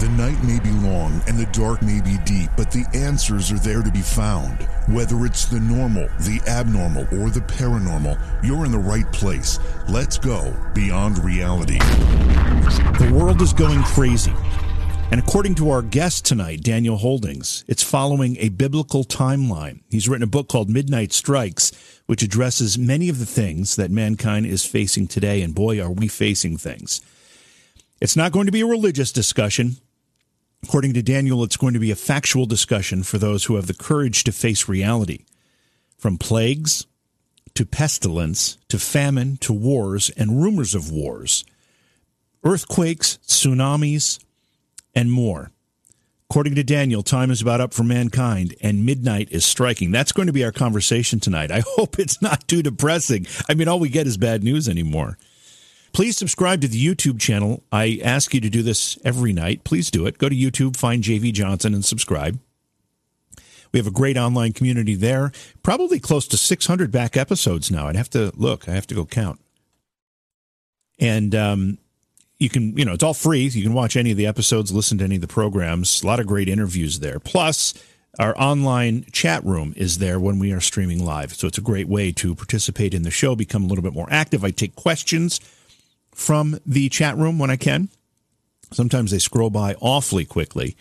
The night may be long and the dark may be deep, but the answers are there to be found. Whether it's the normal, the abnormal, or the paranormal, you're in the right place. Let's go beyond reality. The world is going crazy. And according to our guest tonight, Daniel Holdings, it's following a biblical timeline. He's written a book called Midnight Strikes, which addresses many of the things that mankind is facing today. And boy, are we facing things. It's not going to be a religious discussion. According to Daniel, it's going to be a factual discussion for those who have the courage to face reality. From plagues to pestilence to famine to wars and rumors of wars, earthquakes, tsunamis, and more. According to Daniel, time is about up for mankind and midnight is striking. That's going to be our conversation tonight. I hope it's not too depressing. I mean, all we get is bad news anymore. Please subscribe to the YouTube channel. I ask you to do this every night. Please do it. Go to YouTube, find JV Johnson, and subscribe. We have a great online community there. Probably close to 600 back episodes now. I'd have to look. I have to go count. And um, you can, you know, it's all free. You can watch any of the episodes, listen to any of the programs. A lot of great interviews there. Plus, our online chat room is there when we are streaming live. So it's a great way to participate in the show, become a little bit more active. I take questions from the chat room when I can. Sometimes they scroll by awfully quickly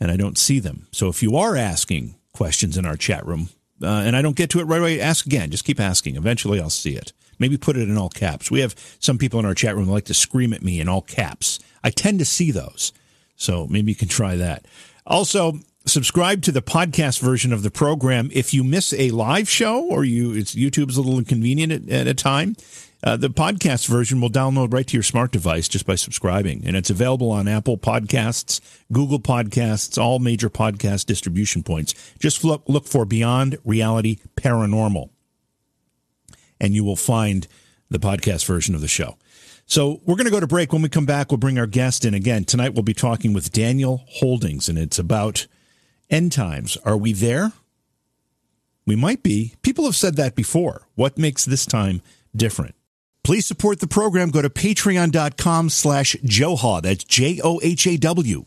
and I don't see them. So if you are asking questions in our chat room uh, and I don't get to it right away, ask again. Just keep asking. Eventually I'll see it. Maybe put it in all caps. We have some people in our chat room that like to scream at me in all caps. I tend to see those. So maybe you can try that. Also, subscribe to the podcast version of the program. If you miss a live show or you, it's YouTube's a little inconvenient at, at a time. Uh, the podcast version will download right to your smart device just by subscribing, and it's available on Apple Podcasts, Google Podcasts, all major podcast distribution points. Just look, look for Beyond Reality Paranormal, and you will find the podcast version of the show. So we're going to go to break. When we come back, we'll bring our guest in again. Tonight we'll be talking with Daniel Holdings, and it's about end times. Are we there? We might be. People have said that before. What makes this time different? Please support the program. Go to patreon.com slash Johaw. That's J O H A W.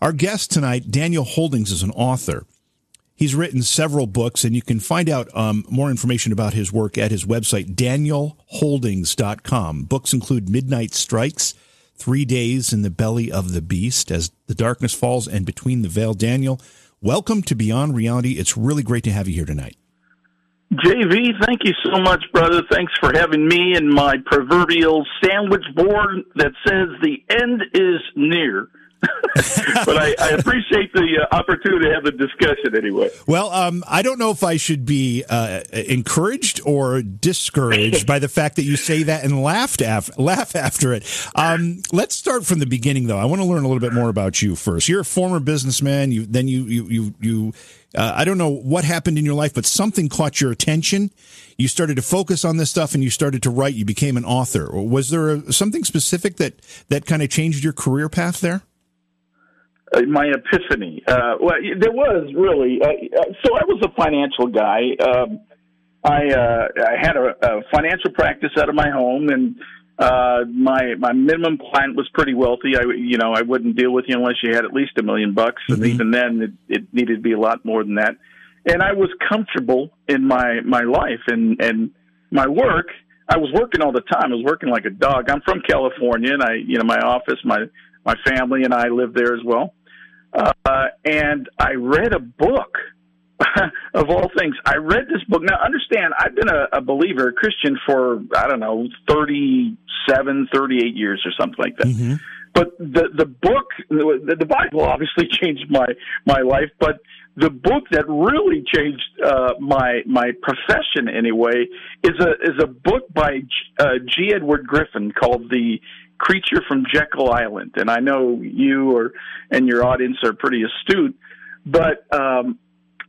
Our guest tonight, Daniel Holdings, is an author. He's written several books, and you can find out um, more information about his work at his website, danielholdings.com. Books include Midnight Strikes, Three Days in the Belly of the Beast, As the Darkness Falls, and Between the Veil. Daniel, welcome to Beyond Reality. It's really great to have you here tonight. JV, thank you so much, brother. Thanks for having me and my proverbial sandwich board that says the end is near. but I, I, appreciate the uh, opportunity to have the discussion anyway. Well, um, I don't know if I should be uh, encouraged or discouraged by the fact that you say that and laughed af- laugh after it. Um, let's start from the beginning, though. I want to learn a little bit more about you first. You're a former businessman. You then you you you you. Uh, I don't know what happened in your life, but something caught your attention. You started to focus on this stuff, and you started to write. You became an author. Was there a, something specific that that kind of changed your career path there? Uh, my epiphany. Uh, well, there was really. Uh, uh, so I was a financial guy. Um, I, uh, I had a, a financial practice out of my home, and uh, my my minimum client was pretty wealthy. I you know I wouldn't deal with you unless you had at least a million bucks, and mm-hmm. even then it, it needed to be a lot more than that. And I was comfortable in my my life and and my work. I was working all the time. I was working like a dog. I'm from California, and I you know my office, my my family and I live there as well. Uh, and I read a book of all things. I read this book. Now, understand, I've been a, a believer, a Christian for, I don't know, 37, 38 years or something like that. Mm-hmm. But the, the book, the, the Bible obviously changed my, my life, but the book that really changed uh, my my profession anyway is a is a book by G, uh, G. Edward Griffin called the creature from Jekyll Island, and I know you or and your audience are pretty astute, but um,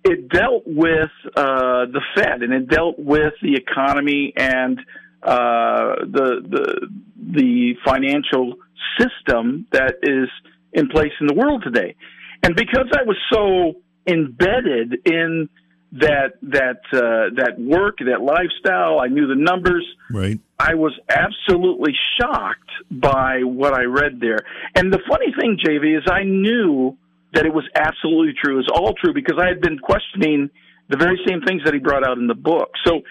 it dealt with uh, the Fed and it dealt with the economy and uh, the the the financial system that is in place in the world today. And because I was so embedded in that that uh, that work, that lifestyle, I knew the numbers. Right. I was absolutely shocked by what I read there. And the funny thing, JV, is I knew that it was absolutely true. It was all true because I had been questioning the very same things that he brought out in the book. So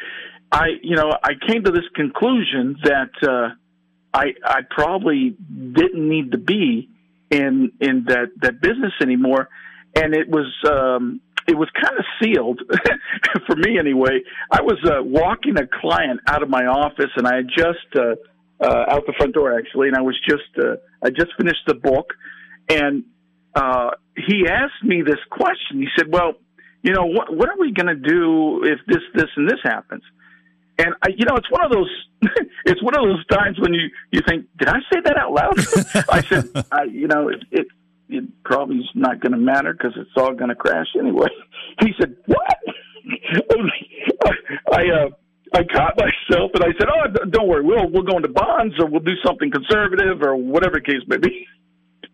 I, you know, I came to this conclusion that uh, I, I probably didn't need to be in in that that business anymore, and it was um, it was kind of sealed for me anyway. I was uh, walking a client out of my office, and I had just uh, uh, out the front door actually, and I was just uh, I just finished the book, and uh, he asked me this question. He said, "Well, you know, what what are we going to do if this this and this happens?" And I, you know, it's one of those, it's one of those times when you you think, did I say that out loud? I said, I, you know, it, it it probably is not going to matter because it's all going to crash anyway. He said, what? I uh, I caught myself and I said, oh, don't worry, we'll we'll go into bonds or we'll do something conservative or whatever the case may be.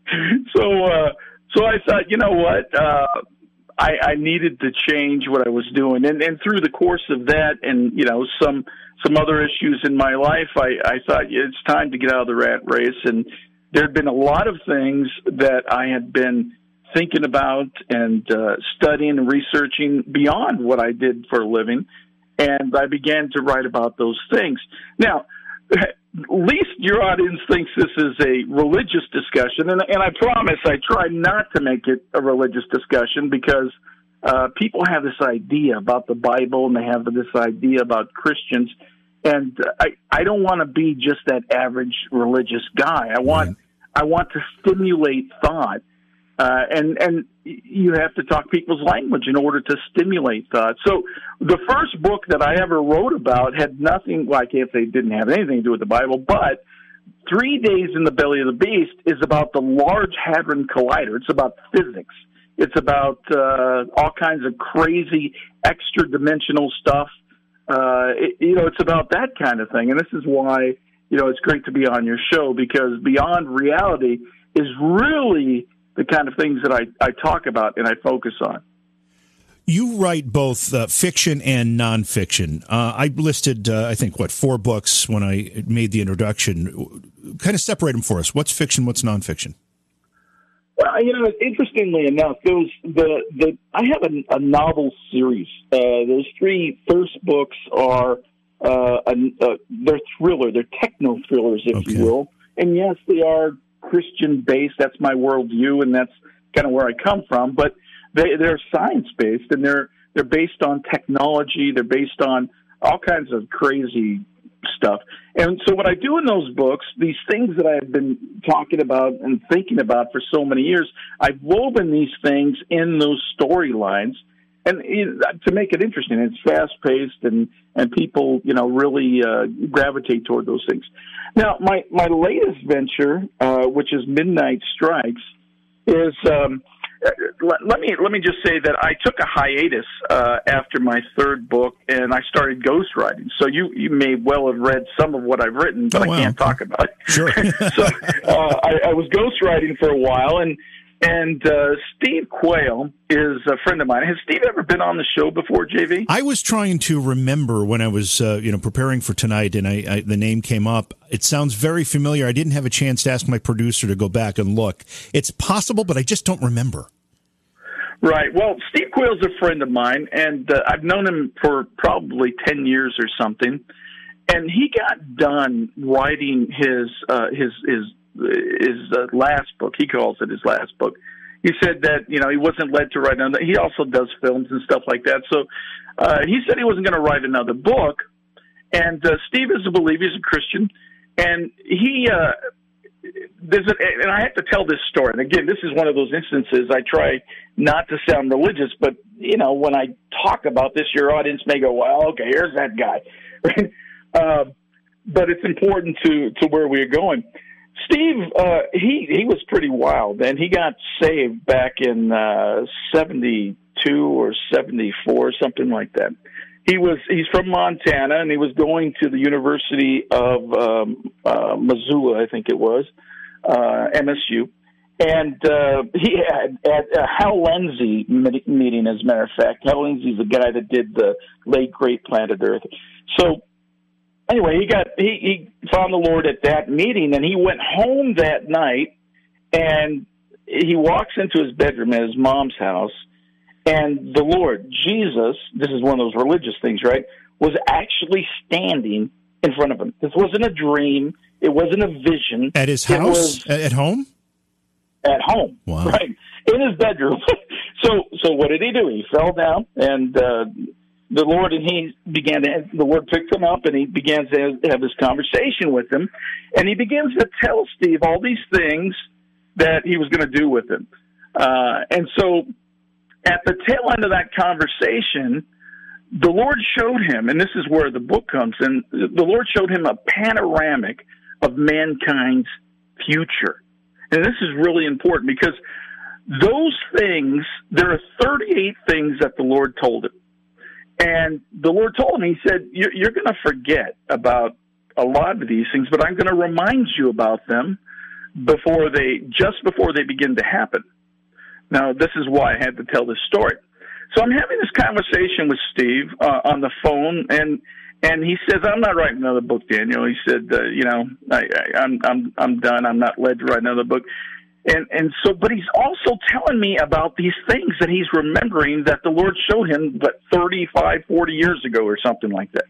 so uh, so I thought, you know what? Uh, I, I needed to change what I was doing, and and through the course of that, and you know some some other issues in my life, I I thought it's time to get out of the rat race, and there had been a lot of things that I had been thinking about and uh, studying and researching beyond what I did for a living, and I began to write about those things. Now, least your audience thinks this is a religious discussion, and, and I promise I try not to make it a religious discussion because uh, people have this idea about the Bible and they have this idea about Christians, and I I don't want to be just that average religious guy. I want I want to stimulate thought. Uh, and and you have to talk people's language in order to stimulate thought. So the first book that I ever wrote about had nothing like if they didn't have anything to do with the Bible, but Three Days in the Belly of the Beast is about the Large Hadron Collider. It's about physics. It's about uh, all kinds of crazy extra dimensional stuff. Uh, it, you know, it's about that kind of thing, and this is why you know it's great to be on your show because beyond reality is really the kind of things that I, I talk about and I focus on. You write both uh, fiction and nonfiction. Uh, I listed, uh, I think, what four books when I made the introduction. Kind of separate them for us. What's fiction? What's nonfiction? Well, you know, interestingly enough, those the the I have a, a novel series. Uh, those three first books are uh, a, a, they're thriller, they're techno thrillers, if okay. you will, and yes, they are Christian based. That's my worldview, and that's kind of where I come from. But they, they're science based, and they're they're based on technology. They're based on all kinds of crazy stuff. And so, what I do in those books, these things that I've been talking about and thinking about for so many years, I've woven these things in those storylines. And to make it interesting, it's fast paced, and and people, you know, really uh, gravitate toward those things. Now, my my latest venture, uh, which is Midnight Strikes, is um, let, let, me let me just say that I took a hiatus uh, after my third book, and I started ghostwriting. So you you may well have read some of what I've written, but oh, wow. I can't talk about it. Sure. so uh, I, I was ghostwriting for a while, and and uh, Steve Quayle is a friend of mine. Has Steve ever been on the show before, JV? I was trying to remember when I was, uh, you know, preparing for tonight, and I, I, the name came up. It sounds very familiar. I didn't have a chance to ask my producer to go back and look. It's possible, but I just don't remember. Right. Well, Steve Quayle's a friend of mine, and uh, I've known him for probably ten years or something. And he got done writing his uh, his his his uh, last book. He calls it his last book. He said that you know he wasn't led to write another. He also does films and stuff like that. So uh, he said he wasn't going to write another book. And uh, Steve is a believer. He's a Christian, and he. Uh, there's a, and I have to tell this story. And again, this is one of those instances I try not to sound religious, but you know, when I talk about this, your audience may go, "Well, okay, here's that guy,"? Uh, but it's important to to where we are going Steve, uh, he he was pretty wild, and he got saved back in uh, '72 or '74, something like that. He was he's from Montana, and he was going to the University of um, uh, Missoula, I think it was, uh, MSU, and uh, he had at a Hal Lindsey meeting, as a matter of fact. Hal Lindsey's the guy that did the late great Planet Earth. So anyway, he got he, he found the Lord at that meeting, and he went home that night, and he walks into his bedroom at his mom's house, and the Lord Jesus, this is one of those religious things, right? Was actually standing in front of him. This wasn't a dream. It wasn't a vision. At his house? At home? At home. Wow. Right. In his bedroom. so so what did he do? He fell down and uh the Lord and he began to, the Lord picked him up and he began to have this conversation with him. And he begins to tell Steve all these things that he was going to do with him. Uh, and so at the tail end of that conversation, the Lord showed him, and this is where the book comes in, the Lord showed him a panoramic of mankind's future. And this is really important because those things, there are 38 things that the Lord told him. And the Lord told him, He said, You're, you're going to forget about a lot of these things, but I'm going to remind you about them before they, just before they begin to happen. Now, this is why I had to tell this story. So I'm having this conversation with Steve uh, on the phone, and and he says, "I'm not writing another book, Daniel." He said, uh, "You know, I, I, I'm I'm I'm done. I'm not led to write another book." And and so, but he's also telling me about these things that he's remembering that the Lord showed him, but 35, 40 years ago or something like that.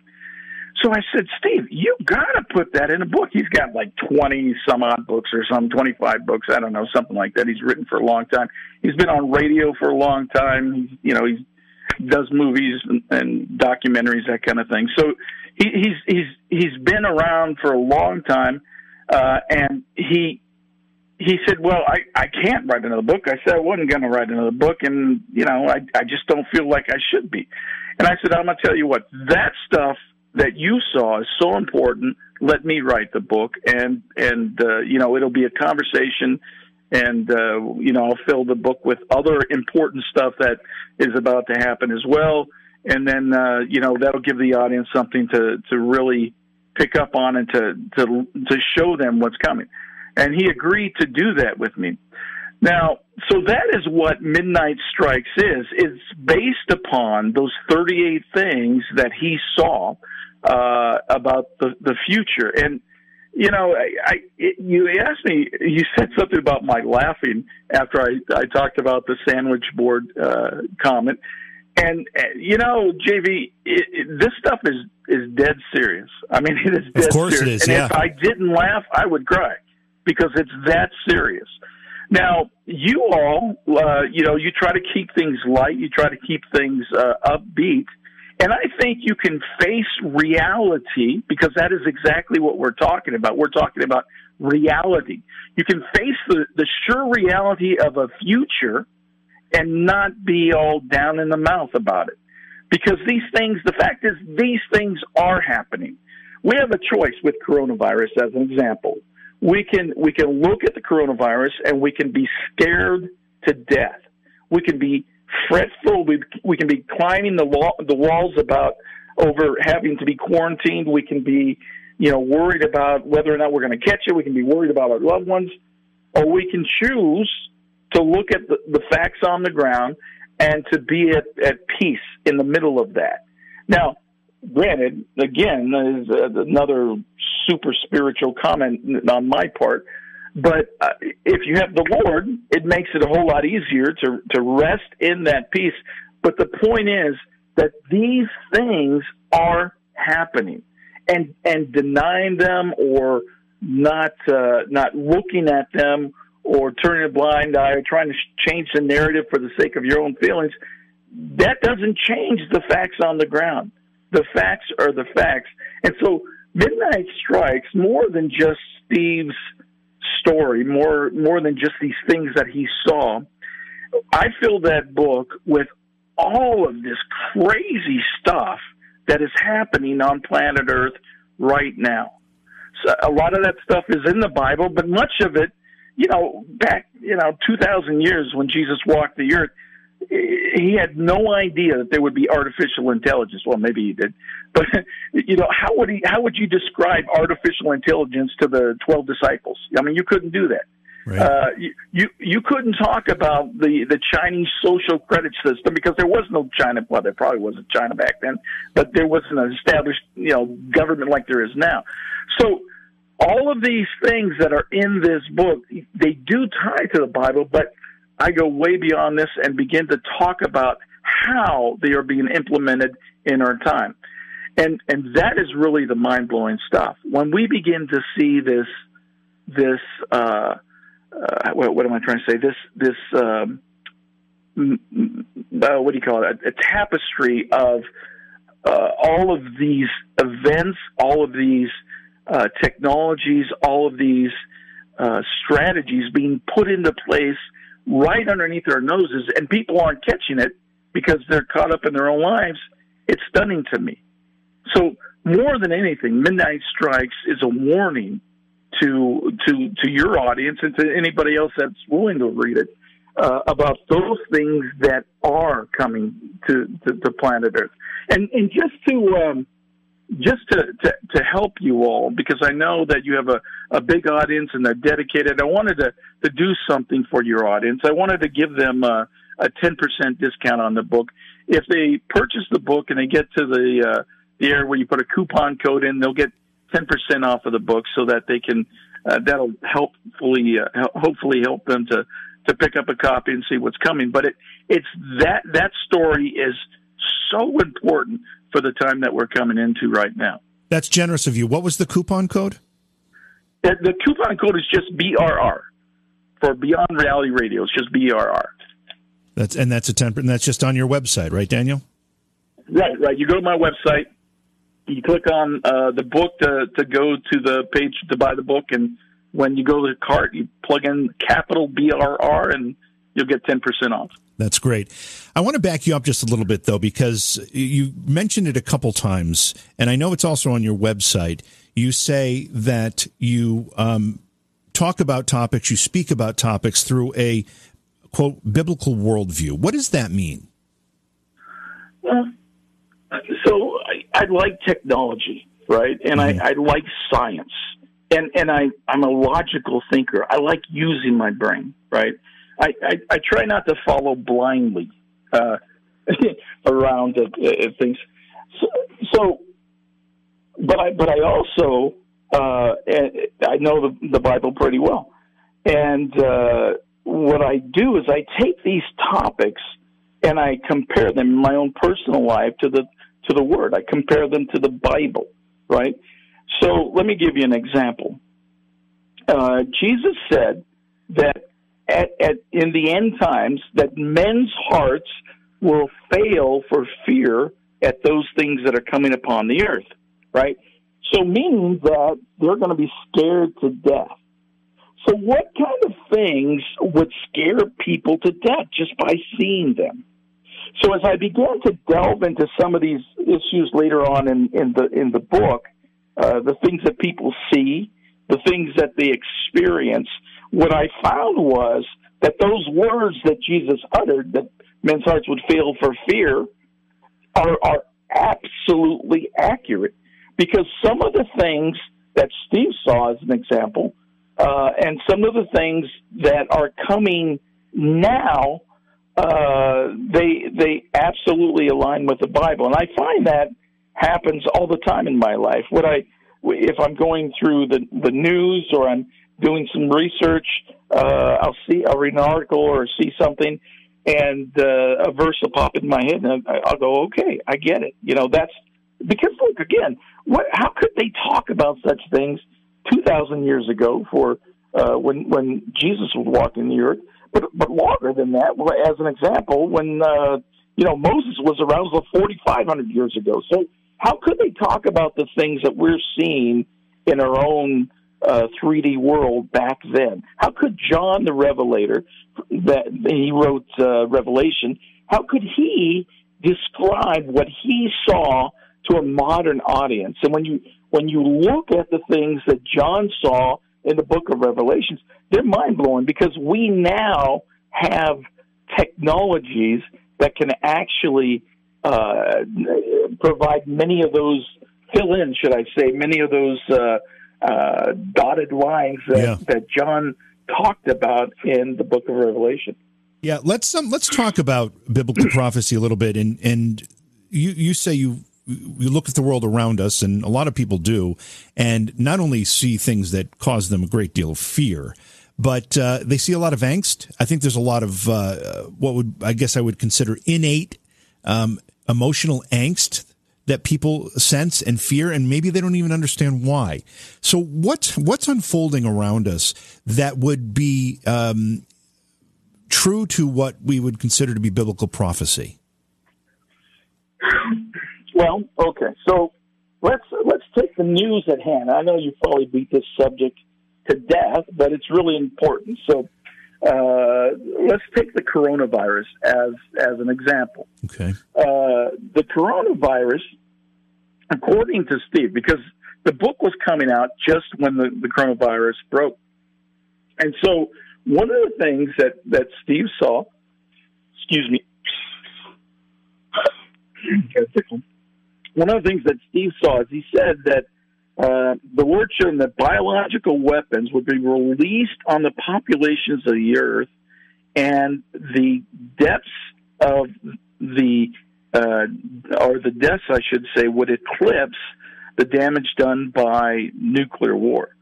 So I said, Steve, you got to put that in a book. He's got like 20 some odd books or some 25 books. I don't know, something like that. He's written for a long time. He's been on radio for a long time. You know, he does movies and, and documentaries, that kind of thing. So he, he's, he's, he's been around for a long time. Uh, and he, he said, "Well, I I can't write another book." I said I wasn't going to write another book, and you know, I I just don't feel like I should be. And I said, "I'm going to tell you what. That stuff that you saw is so important. Let me write the book, and and uh, you know, it'll be a conversation." And uh, you know, I'll fill the book with other important stuff that is about to happen as well. And then uh, you know that'll give the audience something to to really pick up on and to to to show them what's coming and he agreed to do that with me. Now, so that is what Midnight Strikes is. It's based upon those 38 things that he saw uh, about the, the future. And, you know, I, I it, you asked me, you said something about my laughing after I, I talked about the sandwich board uh, comment. And, uh, you know, JV, it, it, this stuff is, is dead serious. I mean, it is dead Of course serious. it is, and yeah. if I didn't laugh, I would cry because it's that serious. Now, you all, uh, you know, you try to keep things light, you try to keep things uh, upbeat, and I think you can face reality because that is exactly what we're talking about. We're talking about reality. You can face the, the sure reality of a future and not be all down in the mouth about it. Because these things, the fact is, these things are happening. We have a choice with coronavirus as an example we can we can look at the coronavirus and we can be scared to death. We can be fretful. We we can be climbing the law, the walls about over having to be quarantined. We can be you know worried about whether or not we're going to catch it. We can be worried about our loved ones, or we can choose to look at the, the facts on the ground and to be at, at peace in the middle of that. Now, granted, again, is another super spiritual comment on my part. But uh, if you have the Lord, it makes it a whole lot easier to to rest in that peace. But the point is that these things are happening, and and denying them or not uh, not looking at them or turning a blind eye or trying to change the narrative for the sake of your own feelings, that doesn't change the facts on the ground. The facts are the facts. And so Midnight Strikes, more than just Steve's story, more more than just these things that he saw, I fill that book with all of this crazy stuff that is happening on planet Earth right now. So a lot of that stuff is in the Bible, but much of it, you know, back you know two thousand years when Jesus walked the earth, he had no idea that there would be artificial intelligence. Well, maybe he did, but you know, how would he? How would you describe artificial intelligence to the twelve disciples? I mean, you couldn't do that. Right. Uh, you, you you couldn't talk about the the Chinese social credit system because there was no China. Well, there probably wasn't China back then, but there wasn't an established you know government like there is now. So all of these things that are in this book, they do tie to the Bible, but I go way beyond this and begin to talk about how they are being implemented in our time. And and that is really the mind blowing stuff. When we begin to see this this uh, uh, what, what, am I trying to say? This this um, uh, what do you call it? A, a tapestry of uh, all of these events, all of these uh, technologies, all of these uh, strategies being put into place right underneath our noses, and people aren't catching it because they're caught up in their own lives. It's stunning to me. So more than anything, Midnight Strikes is a warning to to to your audience and to anybody else that's willing to read it uh, about those things that are coming to, to, to planet Earth. And and just to um, just to, to, to help you all, because I know that you have a, a big audience and they're dedicated, I wanted to, to do something for your audience. I wanted to give them a, a 10% discount on the book. If they purchase the book and they get to the, uh, the area where you put a coupon code in, they'll get 10% off of the book so that they can, uh, that'll helpfully, uh, hopefully help them to, to pick up a copy and see what's coming. But it, it's that, that story is so important for the time that we're coming into right now. That's generous of you. What was the coupon code? The, the coupon code is just BRR for Beyond Reality Radio. It's just BRR. That's and that's a ten. And that's just on your website, right, Daniel? Right, right. You go to my website you click on uh, the book to, to go to the page to buy the book, and when you go to the cart, you plug in capital BRR, and you'll get 10% off. That's great. I want to back you up just a little bit, though, because you mentioned it a couple times, and I know it's also on your website. You say that you um, talk about topics, you speak about topics through a quote biblical worldview. What does that mean? Well, so I like technology, right? And mm-hmm. I, I like science. And and I, I'm a logical thinker. I like using my brain, right? I, I, try not to follow blindly uh, around uh, things. So, so, but I but I also uh, I know the, the Bible pretty well, and uh, what I do is I take these topics and I compare them in my own personal life to the to the Word. I compare them to the Bible, right? So let me give you an example. Uh, Jesus said that at, at, in the end times that men's hearts will fail for fear at those things that are coming upon the earth, right? So meaning that they're going to be scared to death. So what kind of things would scare people to death just by seeing them? So as I began to delve into some of these issues later on in, in the in the book, uh, the things that people see, the things that they experience, what I found was that those words that Jesus uttered, that men's hearts would fail for fear, are are absolutely accurate. Because some of the things that Steve saw as an example, uh, and some of the things that are coming now uh, they they absolutely align with the Bible, and I find that happens all the time in my life. What I if I'm going through the the news or I'm doing some research, uh, I'll see I'll read an article or see something, and uh, a verse will pop in my head, and I'll go, okay, I get it. You know, that's because look again, what how could they talk about such things two thousand years ago for uh, when when Jesus was walking in the earth? but but longer than that. As an example, when uh, you know Moses was around was forty five hundred years ago. So how could they talk about the things that we're seeing in our own uh, 3D world back then? How could John the Revelator, that he wrote uh, Revelation, how could he describe what he saw to a modern audience? And when you when you look at the things that John saw in the book of Revelations, they're mind blowing because we now have technologies that can actually uh, provide many of those fill in, should I say, many of those uh, uh, dotted lines that, yeah. that John talked about in the book of Revelation. Yeah, let's um, let's talk about biblical prophecy a little bit, and and you you say you you look at the world around us, and a lot of people do, and not only see things that cause them a great deal of fear, but uh, they see a lot of angst. I think there's a lot of uh, what would I guess I would consider innate um, emotional angst that people sense and fear, and maybe they don't even understand why. So, what's what's unfolding around us that would be um, true to what we would consider to be biblical prophecy? Well, okay. So let's let's take the news at hand. I know you probably beat this subject to death, but it's really important. So uh, let's take the coronavirus as as an example. Okay. Uh, the coronavirus, according to Steve, because the book was coming out just when the, the coronavirus broke, and so one of the things that, that Steve saw, excuse me, one of the things that Steve saw is he said that uh, the word showed that biological weapons would be released on the populations of the earth, and the depths of the uh, or the deaths, I should say, would eclipse the damage done by nuclear war.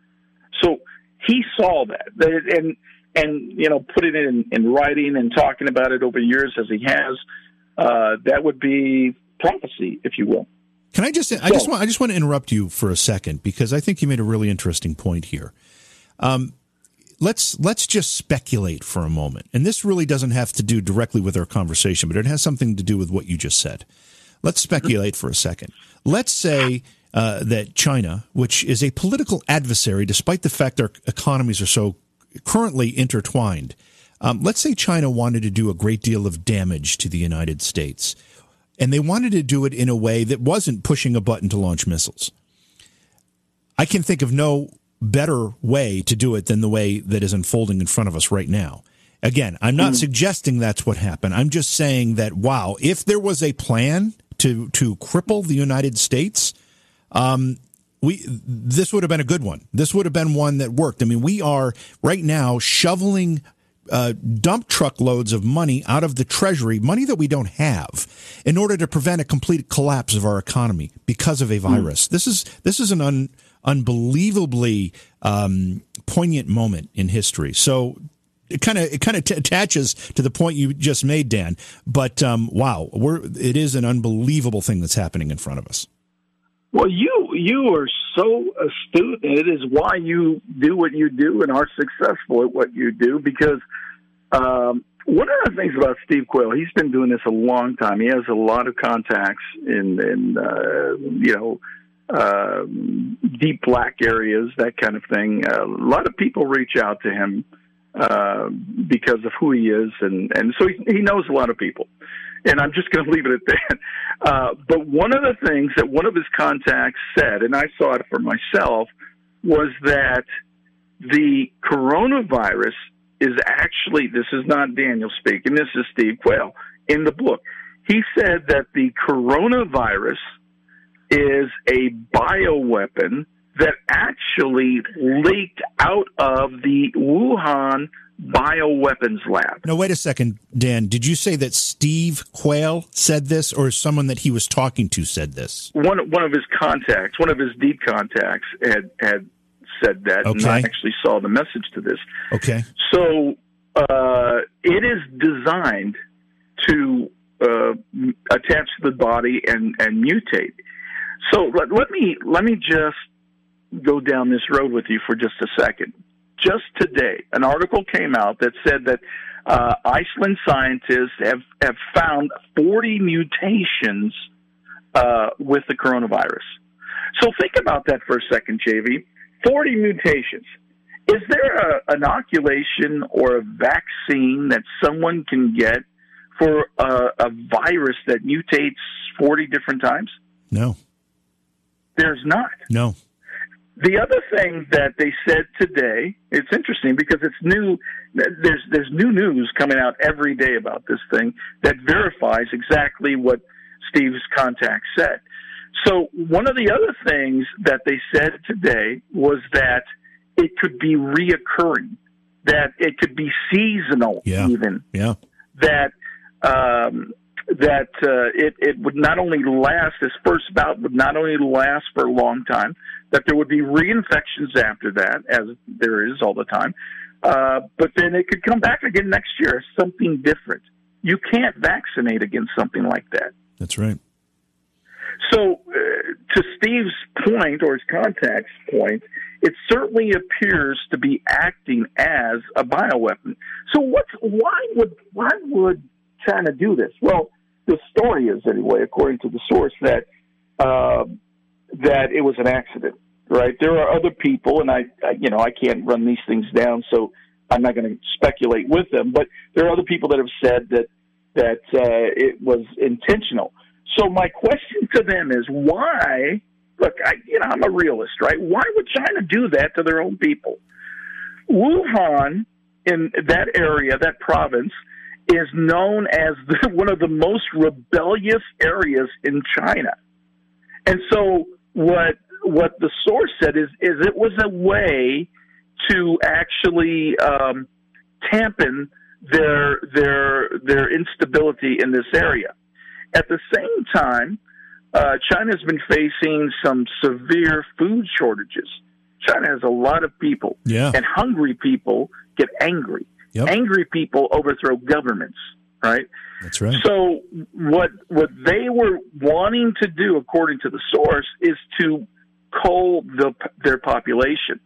So he saw that, and and you know put it in in writing and talking about it over years as he has, uh, that would be prophecy, if you will. Can I just I just want I just want to interrupt you for a second because I think you made a really interesting point here. Um, let's let's just speculate for a moment, and this really doesn't have to do directly with our conversation, but it has something to do with what you just said. Let's speculate for a second. Let's say. Uh, that China, which is a political adversary, despite the fact their economies are so currently intertwined. Um, let's say China wanted to do a great deal of damage to the United States, and they wanted to do it in a way that wasn't pushing a button to launch missiles. I can think of no better way to do it than the way that is unfolding in front of us right now. Again, I'm not mm. suggesting that's what happened. I'm just saying that wow, if there was a plan to to cripple the United States, um, we this would have been a good one. This would have been one that worked. I mean, we are right now shoveling uh, dump truck loads of money out of the treasury, money that we don't have, in order to prevent a complete collapse of our economy because of a hmm. virus. Mm. This is this is an un, unbelievably um, poignant moment in history. So it kind of it kind of t- attaches to the point you just made, Dan. But um, wow, we're it is an unbelievable thing that's happening in front of us. Well, you you are so astute, and it is why you do what you do and are successful at what you do. Because um, one of the things about Steve Quayle, he's been doing this a long time. He has a lot of contacts in, in uh, you know, uh, deep black areas, that kind of thing. Uh, a lot of people reach out to him uh, because of who he is, and and so he, he knows a lot of people and I'm just going to leave it at that. Uh, but one of the things that one of his contacts said, and I saw it for myself, was that the coronavirus is actually, this is not Daniel speaking, this is Steve Quayle in the book. He said that the coronavirus is a bioweapon that actually leaked out of the Wuhan bioweapons lab. No, wait a second, Dan. Did you say that Steve Quayle said this, or someone that he was talking to said this? One one of his contacts, one of his deep contacts, had had said that, okay. and I actually saw the message to this. Okay. So uh, it is designed to uh, attach to the body and and mutate. So let, let me let me just go down this road with you for just a second just today, an article came out that said that uh, Iceland scientists have, have found 40 mutations uh, with the coronavirus. So think about that for a second, JV. 40 mutations. Is there an inoculation or a vaccine that someone can get for a, a virus that mutates 40 different times? No. There's not. No. The other thing that they said today, it's interesting because it's new. There's there's new news coming out every day about this thing that verifies exactly what Steve's contact said. So one of the other things that they said today was that it could be reoccurring, that it could be seasonal, Yeah. even Yeah. that um, that uh, it it would not only last this first bout would not only last for a long time, that there would be reinfections after that, as there is all the time, uh, but then it could come back again next year as something different. You can't vaccinate against something like that. That's right. So, uh, to Steve's point or his contact's point, it certainly appears to be acting as a bioweapon. So, what's why would why would China do this? Well, the story is anyway, according to the source, that uh, that it was an accident. Right? There are other people, and I, I you know, I can't run these things down, so I'm not going to speculate with them. But there are other people that have said that that uh, it was intentional. So my question to them is why? Look, I, you know, I'm a realist, right? Why would China do that to their own people? Wuhan, in that area, that province, is known as the, one of the most rebellious areas in China. And so what what the source said is is it was a way to actually um, tampen their their their instability in this area. At the same time, uh, China's been facing some severe food shortages. China has a lot of people, Yeah. and hungry people get angry. Yep. Angry people overthrow governments, right? That's right. So what what they were wanting to do, according to the source, is to cull the, their population.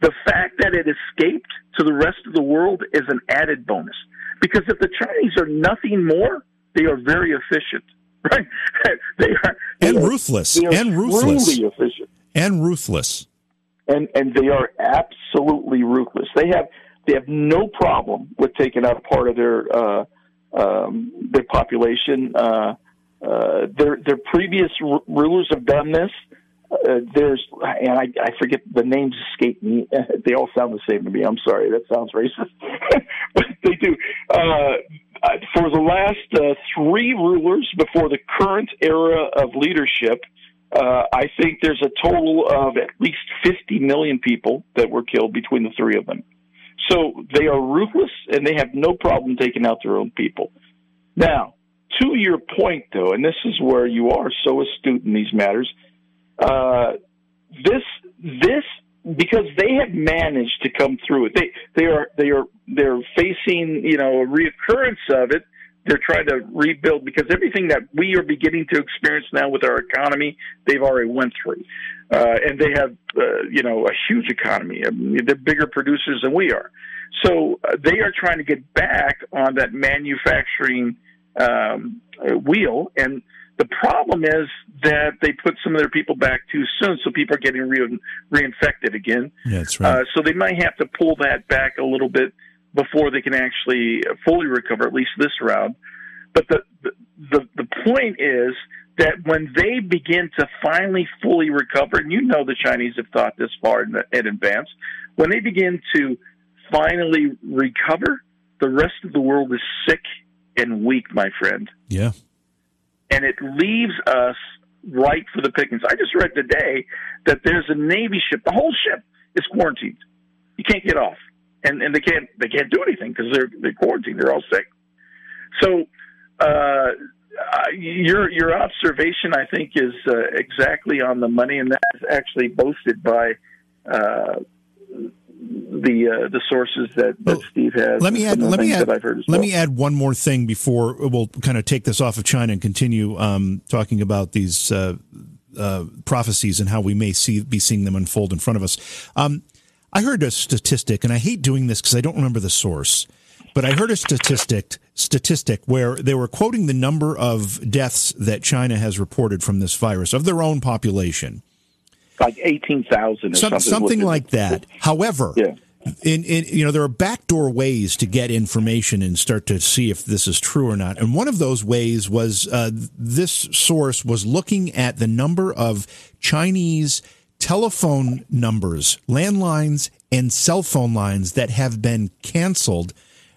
The fact that it escaped to the rest of the world is an added bonus. Because if the Chinese are nothing more, they are very efficient, right? they are And they are- ruthless. are And ruthless. efficient And ruthless. and and they are absolutely ruthless. They have they have no problem with taking out part of their uh, um, their population. Uh, uh, their their previous r- rulers have done this. Uh, there's and I, I forget the names escape me. they all sound the same to me. I'm sorry, that sounds racist, but they do. Uh, for the last uh, three rulers before the current era of leadership, uh, I think there's a total of at least 50 million people that were killed between the three of them. So they are ruthless and they have no problem taking out their own people. Now, to your point, though, and this is where you are so astute in these matters, uh, this this because they have managed to come through it. They they are they are they're facing you know a reoccurrence of it. They're trying to rebuild because everything that we are beginning to experience now with our economy, they've already went through, uh, and they have uh, you know a huge economy. I mean, they're bigger producers than we are, so uh, they are trying to get back on that manufacturing um, uh, wheel and the problem is that they put some of their people back too soon, so people are getting re- reinfected again. Yeah, that's right. Uh, so they might have to pull that back a little bit before they can actually fully recover, at least this round. But the the the, the point is that when they begin to finally fully recover, and you know the Chinese have thought this far in, in advance, when they begin to finally recover, the rest of the world is sick and weak, my friend yeah. and it leaves us right for the pickings. I just read today that there's a Navy ship. The whole ship is quarantined. You can't get off, and and they can't they can't do anything because they're they're quarantined. They're all sick. So. Uh, uh, your your observation, I think, is uh, exactly on the money, and that's actually boasted by uh, the uh, the sources that, that Well, Steve has. Let me add. some of the Let me add. I've heard Let well. me add one more thing before we'll kind of take this off of China and continue um, talking about these uh, uh, prophecies and how we may see be seeing them unfold in front of us. Um, I heard a statistic, and I hate doing this because I don't remember the source, but I heard a statistic statistic where they were quoting the number of deaths that China has reported from this virus of their own population like eighteen thousand or some, something. something like that. However, Yeah. in, in you know there are backdoor ways to get information and start to see if this is true or not and one of those ways was uh, this source was looking at the number of chinese telephone numbers landlines and cell phone lines that have been canceled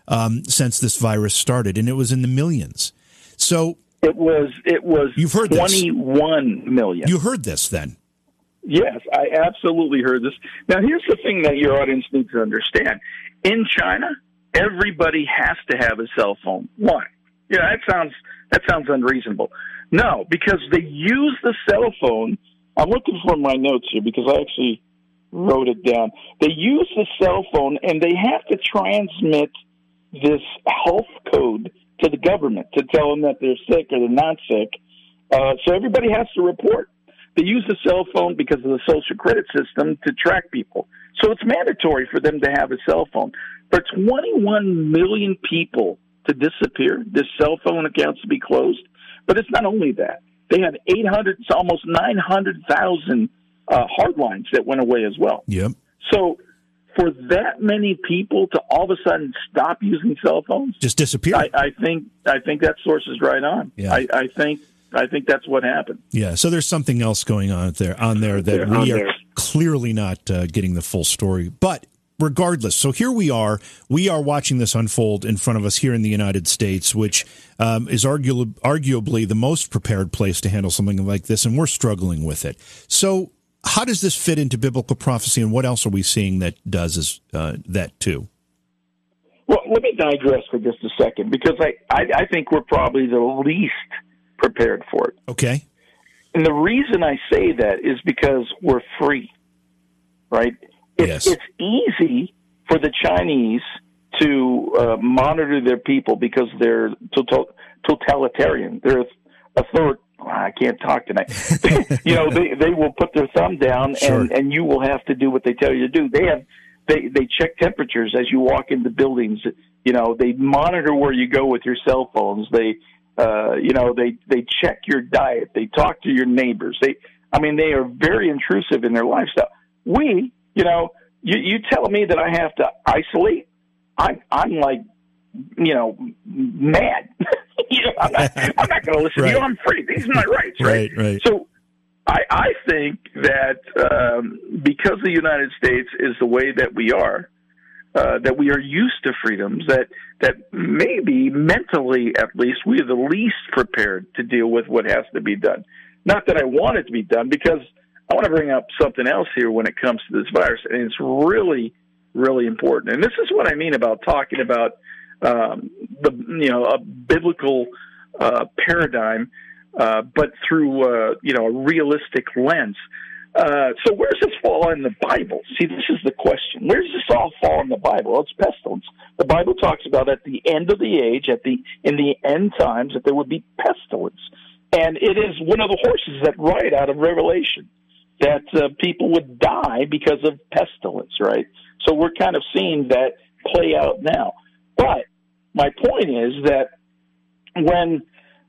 um, since this virus started and it was in the millions so it was it was you've heard 21 this. you heard this then Yes, I absolutely heard this. Now, here's the thing that your audience needs to understand. In China, everybody has to have a cell phone. Why? Yeah, that sounds that sounds unreasonable. No, because they use the cell phone. I'm looking for my notes here because I actually wrote it down. They use the cell phone and they have to transmit this health code to the government to tell them that they're sick or they're not sick. Uh, so everybody has to report. They use the cell phone because of the social credit system to track people. So it's mandatory for them to have a cell phone. For 21 million people to disappear, this cell phone accounts to be closed. But it's not only that. They have 800, almost 900,000 uh, hard lines that went away as well. Yep. So for that many people to all of a sudden stop using cell phones, just disappear. I, I think I think that source is right on. Yeah. I, I think I think that's what happened. Yeah, so there's something else going on there on there that There, we are there. clearly not uh, getting the full story. But regardless, so here we are. We are watching this unfold in front of us here in the United States, which um, is arguably, arguably the most prepared place to handle something like this, and we're struggling with it. So, how does this fit into biblical prophecy, and what else are we seeing that does is, uh, that too? Well, let me digress for just a second because I, I, I think we're probably the least prepared for it. Okay. And the reason I say that is because we're free, right? It's, Yes. it's easy for the Chinese to uh, monitor their people because they're total, totalitarian. They're author. I can't talk tonight. you know, they they will put their thumb down, Sure. and and you will have to do what they tell you to do. They have they they check temperatures as you walk into buildings. You know, they monitor where you go with your cell phones. They uh, you know, they they check your diet. They talk to your neighbors. They, I mean, they are very intrusive in their lifestyle. We, you know, you you tell me that I have to isolate. I'm I'm like, you know, mad. you know, I'm not, I'm not going to listen to you. Right. I'm free. These are my rights, right? Right, right. So. I, I think that um, because the United States is the way that we are, uh, that we are used to freedoms, that that maybe mentally at least we are the least prepared to deal with what has to be done. Not that I want it to be done, because I want to bring up something else here when it comes to this virus, and it's really, really important. And this is what I mean about talking about um, the you know a biblical uh, paradigm, uh, but through uh, you know a realistic lens. Uh, so where does this fall in the Bible? See, this is the question. Where does this all fall in the Bible? Well, it's pestilence. The Bible talks about at the end of the age, at the in the end times, that there would be pestilence, and it is one of the horses that ride out of Revelation that uh, people would die because of pestilence. Right. So we're kind of seeing that play out now. But my point is that when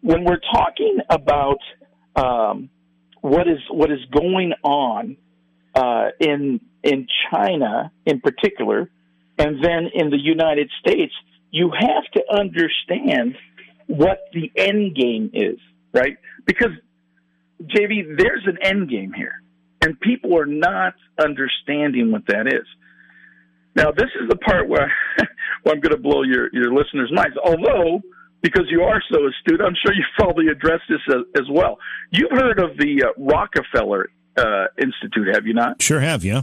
when we're talking about um, what is what is going on uh, in in China in particular, and then in the United States, you have to understand what the end game is, right? Because JV, there's an end game here, and people are not understanding what that is. Now, this is the part where, where I'm going to blow your, your listeners' minds. Although, because you are so astute, I'm sure you've probably addressed this as, as well. You've heard of the uh, Rockefeller uh, Institute, have you not? Sure have, yeah.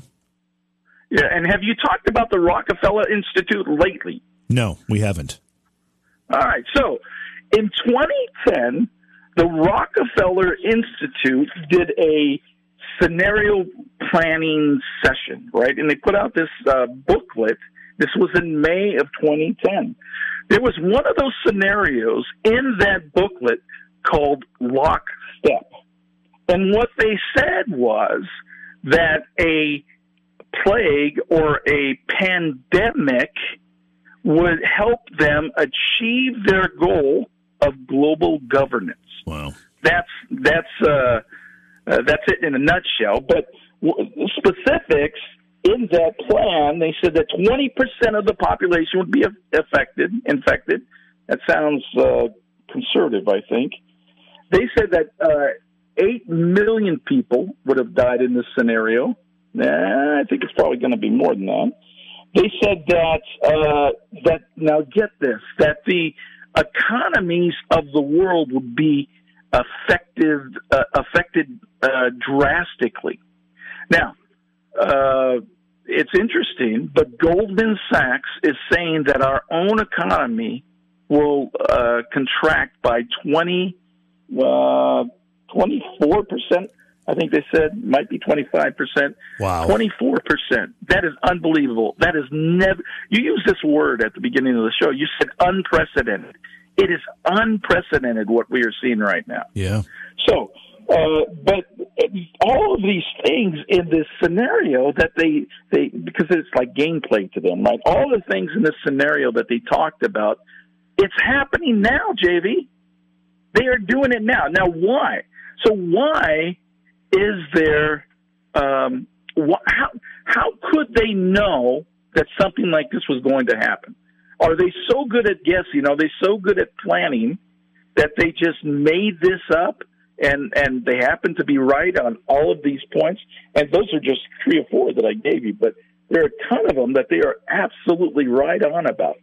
Yeah, and have you talked about the Rockefeller Institute lately? No, we haven't. All right. So in 2010, the Rockefeller Institute did a scenario planning session, right? And they put out this uh, booklet. This was in May of 2010. There was one of those scenarios in that booklet called Lockstep. And what they said was that a plague or a pandemic would help them achieve their goal of global governance. Wow. That's that's uh, uh, that's it in a nutshell. But w- specifics that plan, they said that 20% of the population would be affected, infected. That sounds uh, conservative, I think. They said that uh, 8 million people would have died in this scenario. Nah, I think it's probably going to be more than that. They said that uh, that now get this that the economies of the world would be affected uh, affected uh, drastically. Now, uh, it's interesting, but Goldman Sachs is saying that our own economy will uh, contract by 20, uh, 24%. I think they said might be 25%. Wow. 24%. That is unbelievable. That is never, you used this word at the beginning of the show. You said unprecedented. It is unprecedented what we are seeing right now. Yeah. So, uh, but all of these things in this scenario that they they because it's like gameplay to them, right? All the things in this scenario that they talked about, it's happening now, JV. They are doing it now. Now, why? So why is there? Um, wh- how how could they know that something like this was going to happen? Are they so good at guessing? Are they so good at planning that they just made this up? And and they happen to be right on all of these points. And those are just three or four that I gave you, but there are a ton of them that they are absolutely right on about.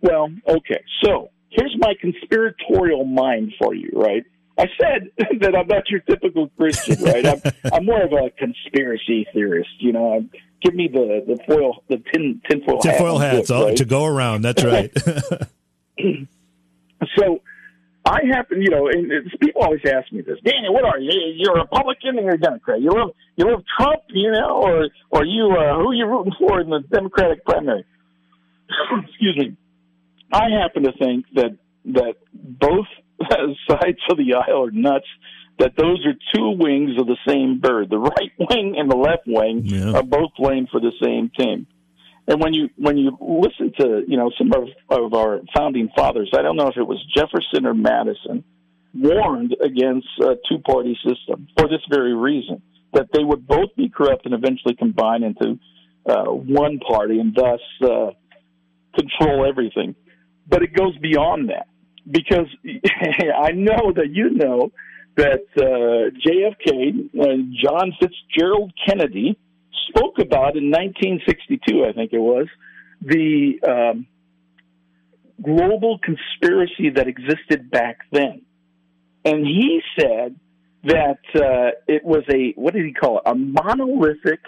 Well, okay, so here's my conspiratorial mind for you, right? I said that I'm not your typical Christian, right? I'm, I'm more of a conspiracy theorist. You know, I'm, give me the the foil, the tin tinfoil, tinfoil hat, hats oh, right? to go around. That's right. so I happen, you know, and people always ask me this, Danny, what are you? You're a Republican and you're a Democrat? You love you love Trump, you know, or or you uh, who are you rooting for in the Democratic primary? Excuse me. I happen to think that that both sides of the aisle are nuts. That those are two wings of the same bird. The right wing and the left wing yeah. are both playing for the same team. And when you when you listen to you know some of of our founding fathers, I don't know if it was Jefferson or Madison, warned against a two party system for this very reason that they would both be corrupt and eventually combine into uh, one party and thus uh, control everything. But it goes beyond that because I know that you know that uh, JFK, uh, John Fitzgerald Kennedy spoke about in 1962, I think it was, the um, global conspiracy that existed back then. And he said that uh, it was a, what did he call it? A monolithic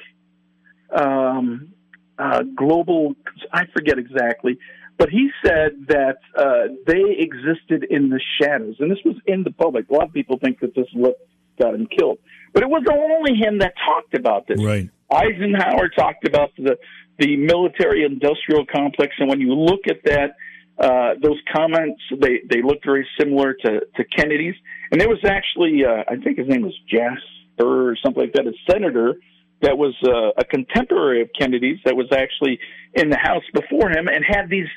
um, uh, global, I forget exactly, but he said that uh, they existed in the shadows. And this was in the public. A lot of people think that this is what got him killed. But it wasn't only him that talked about this. Right. Eisenhower talked about the the military industrial complex, and when you look at that, uh, those comments they they look very similar to to Kennedy's. And there was actually, uh, I think his name was Jasper or something like that, a senator that was uh, a contemporary of Kennedy's that was actually in the House before him and had these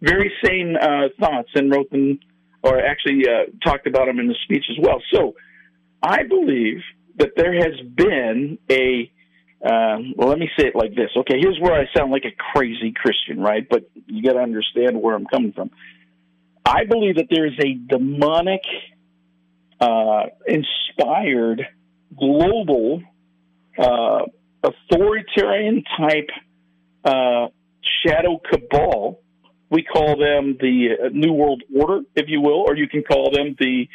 very same uh, thoughts and wrote them or actually uh, talked about them in the speech as well. So I believe that there has been a um, well, let me say it like this. Okay, here's where I sound like a crazy Christian, right? But you got to understand where I'm coming from. I believe that there is a demonic, uh, inspired, global, uh, authoritarian type uh, shadow cabal. We call them the uh, New World Order, if you will, or you can call them the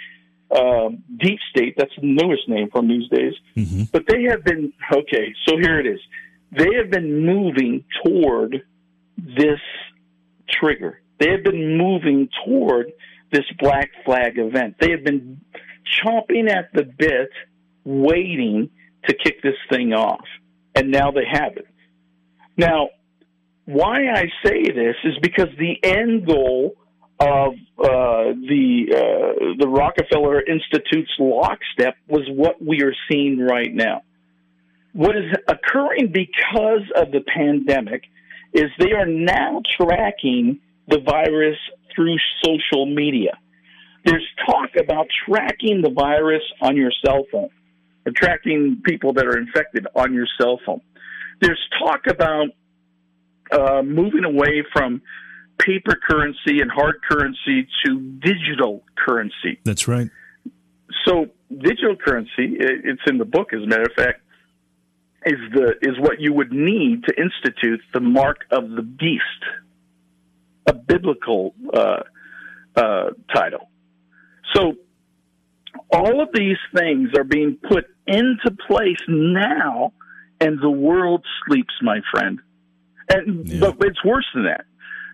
um, deep state. That's the newest name from these days. Mm-hmm. But they have been okay. So here it is. They have been moving toward this trigger. They have been moving toward this black flag event. They have been chomping at the bit, waiting to kick this thing off. And now they have it. Now, why I say this is because the end goal of uh, the uh, the Rockefeller Institute's lockstep was what we are seeing right now. What is occurring because of the pandemic is they are now tracking the virus through social media. There's talk about tracking the virus on your cell phone, or tracking people that are infected on your cell phone. there's talk about uh, moving away from paper currency and hard currency to digital currency. That's right. So digital currency, it's in the book, as a matter of fact, is the is what you would need to institute the mark of the beast, a biblical uh, uh, title. So all of these things are being put into place now, and the world sleeps, my friend. And yeah. but it's worse than that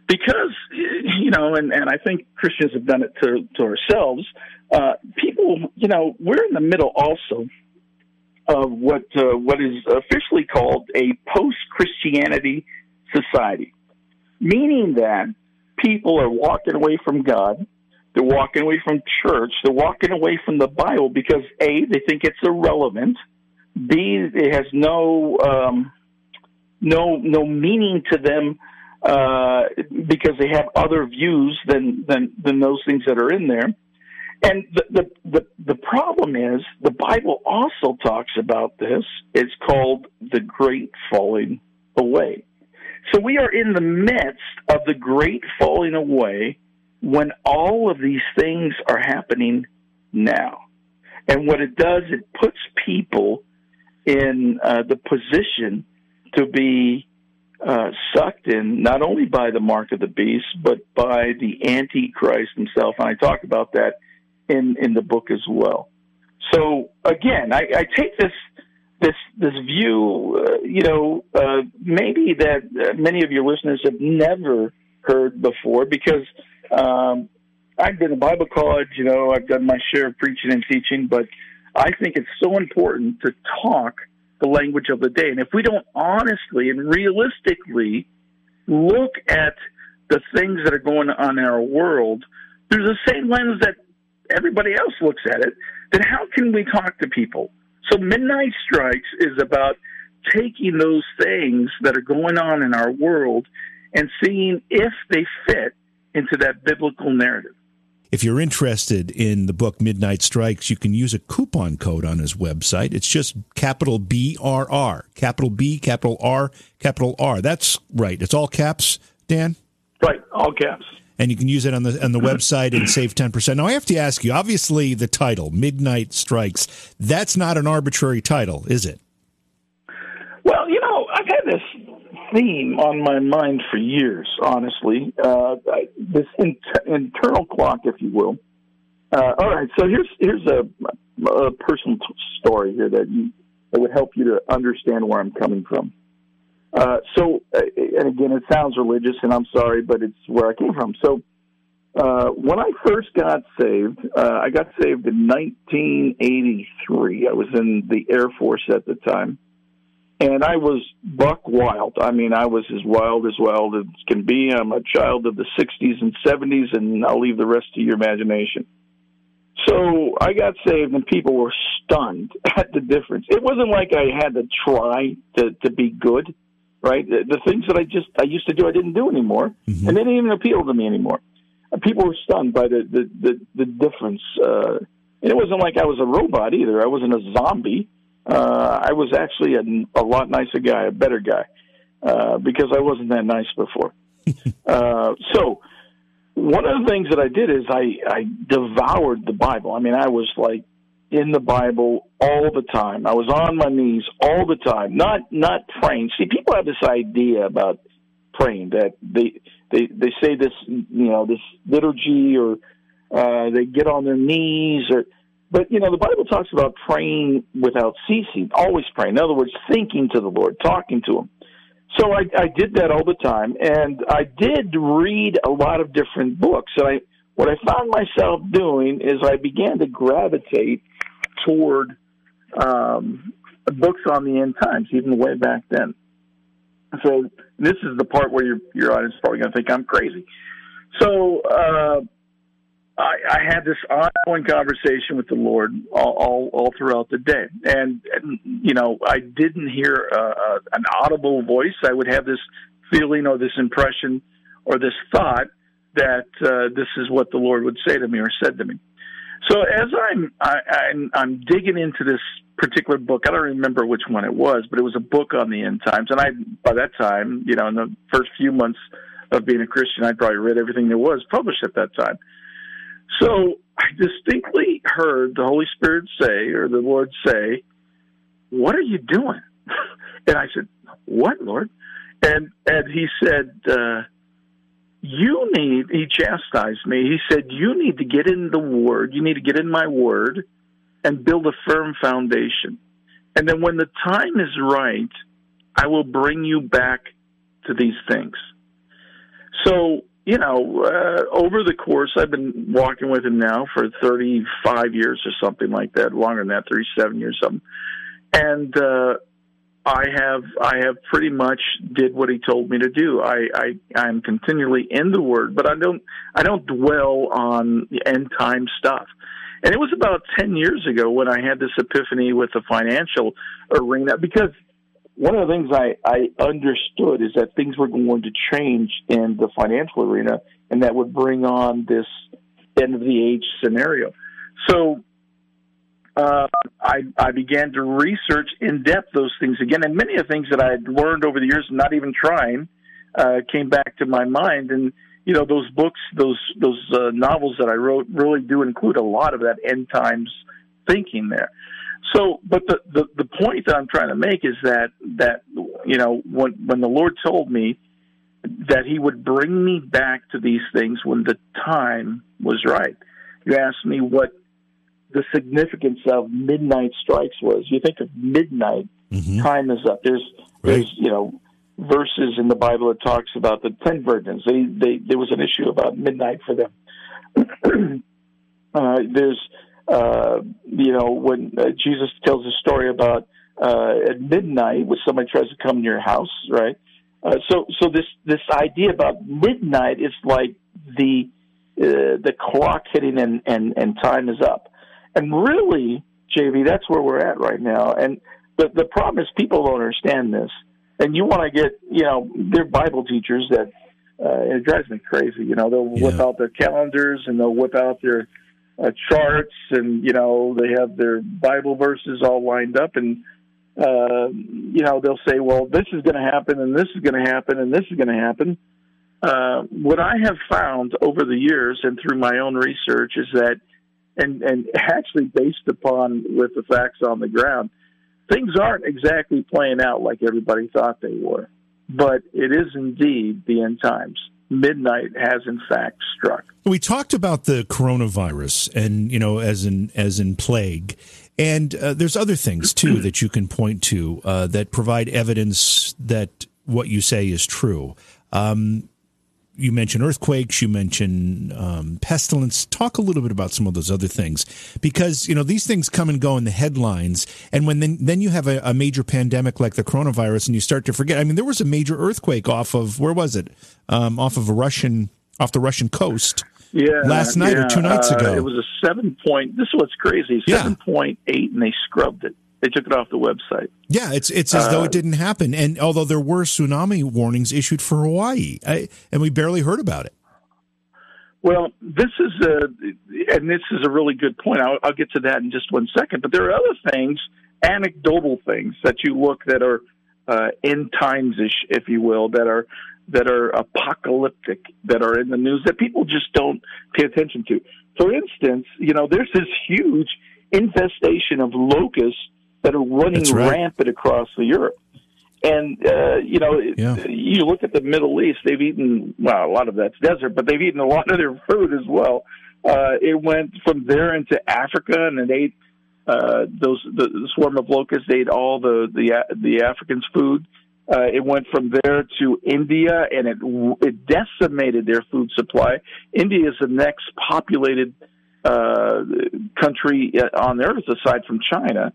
because you know, and and I think Christians have done it to to ourselves. Uh, people, you know, we're in the middle also of what uh, what is officially called a post Christianity society, meaning that people are walking away from God, they're walking away from church, they're walking away from the Bible because a they think it's irrelevant, b it has no um, no no meaning to them uh, because they have other views than than than those things that are in there. And the, the, the, the problem is the Bible also talks about this. It's called the great falling away. So we are in the midst of the great falling away when all of these things are happening now. And what it does, it puts people in uh, the position to be uh, sucked in not only by the mark of the beast, but by the Antichrist himself. And I talk about that in in the book as well. So again, I, I take this this this view, uh, you know, uh, maybe that uh, many of your listeners have never heard before because um, I've been to Bible college, you know, I've done my share of preaching and teaching, but I think it's so important to talk the language of the day. And if we don't honestly and realistically look at the things that are going on in our world through the same lens that everybody else looks at it, then how can we talk to people? So Midnight Strikes is about taking those things that are going on in our world and seeing if they fit into that biblical narrative. If you're interested in the book Midnight Strikes, you can use a coupon code on his website. It's just capital B R R, capital B, capital R, capital R. That's right. It's all caps, Dan? Right, all caps and you can use it on the on the website and save 10%. Now I have to ask you, obviously the title, Midnight Strikes, that's not an arbitrary title, is it? Well, you know, I've had this theme on my mind for years, honestly. Uh, this in- internal clock, if you will. Uh, all right, so here's here's a, a personal t- story here that you, that would help you to understand where I'm coming from. Uh, so, uh, and again, it sounds religious, and I'm sorry, but it's where I came from. So, uh, when I first got saved, uh, I got saved in 1983. I was in the Air Force at the time, and I was buck wild. I mean, I was as wild as wild as can be. I'm a child of the 60s and 70s, and I'll leave the rest to your imagination. So I got saved, and people were stunned at the difference. It wasn't like I had to try to to be good right? The, the, things that I just I used to do, I didn't do anymore, mm-hmm. and they didn't even appeal to me anymore. People were stunned by the the the, the difference. Uh, and it wasn't like I was a robot either. I wasn't a zombie. Uh, I was actually a, a lot nicer guy, a better guy, uh, because I wasn't that nice before. uh, so one of the things that I did is I, I devoured the Bible. I mean, I was like in the Bible all the time. I was on my knees all the time, not not praying. See, people have this idea about praying that they they they say this you know this liturgy or uh, they get on their knees or but you know the Bible talks about praying without ceasing, always praying. In other words, thinking to the Lord, talking to Him. So I, I did that all the time, and I did read a lot of different books. And I what I found myself doing is I began to gravitate toward um, books on the end times, even way back then. So this is the part where your your audience is probably going to think I'm crazy. So uh, I, I had this ongoing conversation with the Lord all, all, all throughout the day, and, and you know I didn't hear uh, uh, an audible voice. I would have this feeling or this impression or this thought that uh, this is what the Lord would say to me or said to me. So as I'm I, I'm I'm digging into this particular book, I don't remember which one it was, but it was a book on the end times, and I by that time, you know, in the first few months of being a Christian, I'd probably read everything there was published at that time. So I distinctly heard the Holy Spirit say, or the Lord say, "What are you doing?" and I said, "What, Lord?" And and He said. Uh, you need, he chastised me. He said, You need to get in the Word. You need to get in my Word and build a firm foundation. And then when the time is right, I will bring you back to these things. So, you know, uh, over the course, I've been walking with him now for 35 years or something like that, longer than that, 37 years, something. And, uh, I have I have pretty much did what he told me to do. I, I I'm continually in the Word, but I don't I don't dwell on end time stuff. And it was about ten years ago when I had this epiphany with the financial arena because one of the things I, I understood is that things were going to change in the financial arena and that would bring on this end of the age scenario. So uh, I, I began to research in depth those things again, and many of the things that I had learned over the years, not even trying, uh, came back to my mind. And you know, those books, those those uh, novels that I wrote, really do include a lot of that end times thinking there. So, but the, the the point that I'm trying to make is that that you know when when the Lord told me that He would bring me back to these things when the time was right. You asked me what the significance of midnight strikes was. You think of midnight, mm-hmm. time is up. There's right. there's you know verses in the Bible that talks about the ten virgins. They they there was an issue about midnight for them. uh, there's uh, you know when uh, Jesus tells a story about uh, at midnight when somebody tries to come to your house, right? Uh, so so this this idea about midnight is like the uh, the clock hitting and, and, and time is up. And really, JV, that's where we're at right now. And the the problem is people don't understand this. And you want to get, you know, they're Bible teachers that uh, it drives me crazy. You know, they'll yeah. whip out their calendars and they'll whip out their uh, charts, and you know, they have their Bible verses all lined up, and uh, you know, they'll say, "Well, this is going to happen, and this is going to happen, and this is going to happen." Uh, what I have found over the years and through my own research is that and and actually based upon with the facts on the ground, things aren't exactly playing out like everybody thought they were. But it is indeed the end times. Midnight has in fact struck. We talked about the coronavirus, and you know, as in as in plague, and uh, there's other things too that you can point to uh, that provide evidence that what you say is true. Um, you mentioned earthquakes, you mentioned um, pestilence. Talk a little bit about some of those other things, because you know these things come and go in the headlines, and when then then you have a, a, major pandemic like the coronavirus, and you start to forget. I mean, there was a major earthquake off of where was it? Um, off of a Russian off the Russian coast. Yeah, last night yeah. or two nights uh, ago. It was a seven point. This is what's crazy. Seven point yeah. eight, and they scrubbed it. They took it off the website. Yeah, it's it's as uh, though it uh, didn't happen. And although there were tsunami warnings issued for Hawaii, I, and we barely heard about it. Well, this is a, and this is a really good point. I'll, I'll get to that in just one second. But there are other things, anecdotal things that you look that are uh, end times ish, if you will, that are that are apocalyptic, that are in the news that people just don't pay attention to. For instance, you know, there's this huge infestation of locusts that are running right. rampant across the Europe. And uh, you know, yeah. you look at the Middle East; they've eaten well, a lot of that's desert, but they've eaten a lot of their food as well. Uh, it went from there into Africa, and it ate uh, those the, the swarm of locusts ate all the the the Africans' food. Uh, it went from there to India, and it it decimated their food supply. India is the next populated uh, country on earth aside from China.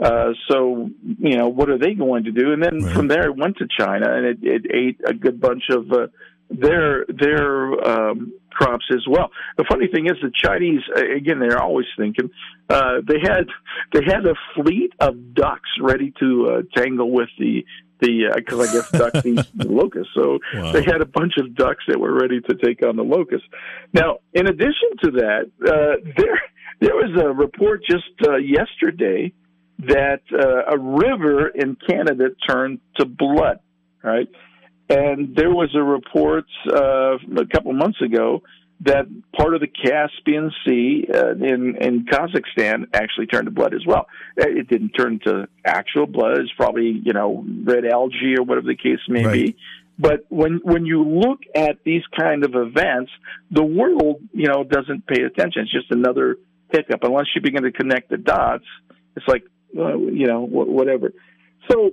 Uh, so, you know, what are they going to do? And then right. from there, it went to China and it, it ate a good bunch of uh, their their um, crops as well. The funny thing is, the Chinese again, they're always thinking uh, they had they had a fleet of ducks ready to uh, tangle with the the because uh, I guess ducks eat locusts, so wow. they had a bunch of ducks that were ready to take on the locusts. Now, in addition to that, uh, there There was a report just uh, yesterday that uh, a river in Canada turned to blood, right? And there was a report uh, a couple months ago that part of the Caspian Sea uh, in in Kazakhstan actually turned to blood as well. Uh, it didn't turn to actual blood; it's probably you know red algae or whatever the case may right. be. But when when you look at these kind of events, the world you know doesn't pay attention. It's just another hiccup. Unless you begin to connect the dots, it's like uh, you know whatever. So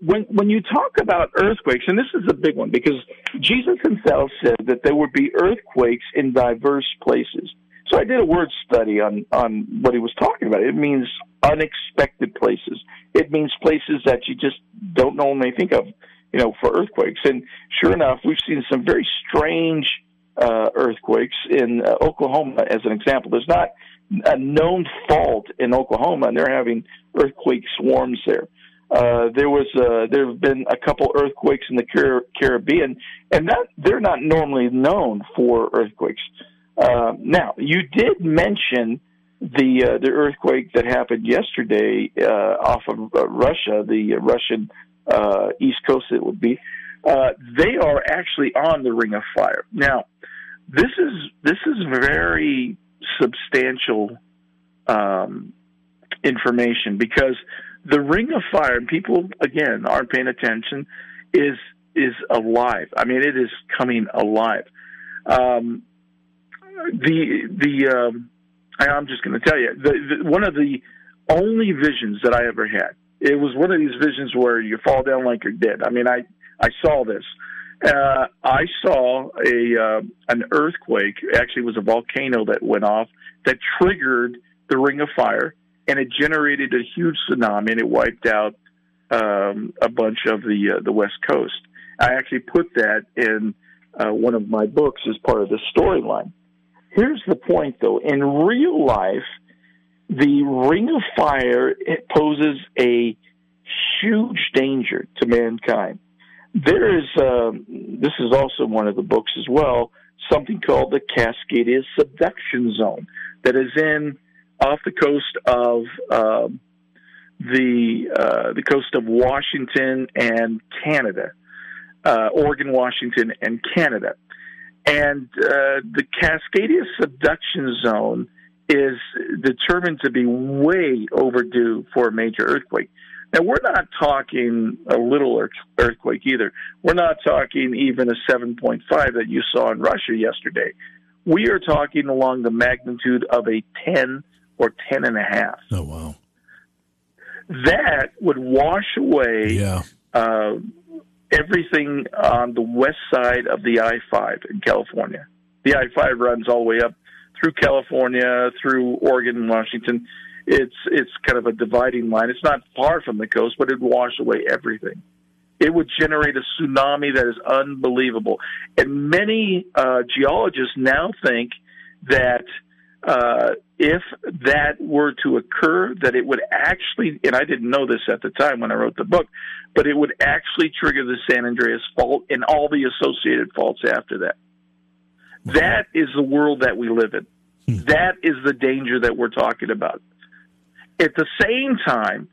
when when you talk about earthquakes, and this is a big one because Jesus himself said that there would be earthquakes in diverse places. So I did a word study on on what he was talking about. It means unexpected places. It means places that you just don't normally think of, you know, for earthquakes. And sure enough, we've seen some very strange uh, earthquakes in uh, Oklahoma, as an example. There's not a known fault in Oklahoma, and they're having earthquake swarms there. Uh, there was uh, there have been a couple earthquakes in the Car- Caribbean, and that they're not normally known for earthquakes. Uh, now, you did mention the uh, the earthquake that happened yesterday uh, off of uh, Russia, the Russian east coast. It would be. They are actually on the Ring of Fire. Now, this is this is very substantial um, information because the Ring of Fire, and people again aren't paying attention, is is alive. I mean, it is coming alive. Um, the the um, I'm just going to tell you the, the, one of the only visions that I ever had. It was one of these visions where you fall down like you're dead. I mean, I I saw this. Uh, I saw a uh, an earthquake. Actually, it was a volcano that went off that triggered the Ring of Fire and it generated a huge tsunami and it wiped out um, a bunch of the uh, the West Coast. I actually put that in uh, one of my books as part of the storyline. Here's the point, though: in real life, the Ring of Fire poses a huge danger to mankind. There is um, this is also one of the books as well. Something called the Cascadia Subduction Zone that is in off the coast of uh, the uh, the coast of Washington and Canada, uh, Oregon, Washington, and Canada, and uh, the Cascadia subduction zone is determined to be way overdue for a major earthquake. Now we're not talking a little earthquake either. We're not talking even a 7.5 that you saw in Russia yesterday. We are talking along the magnitude of a 10 or ten and a half. Oh wow! That would wash away yeah. uh, everything on the west side of the I five in California. The I five runs all the way up through California, through Oregon and Washington. It's it's kind of a dividing line. It's not far from the coast, but it'd wash away everything. It would generate a tsunami that is unbelievable. And many uh, geologists now think that uh, if that were to occur, that it would actually, and I didn't know this at the time when I wrote the book, but it would actually trigger the San Andreas fault and all the associated faults after that. That is the world that we live in. Hmm. That is the danger that we're talking about. At the same time,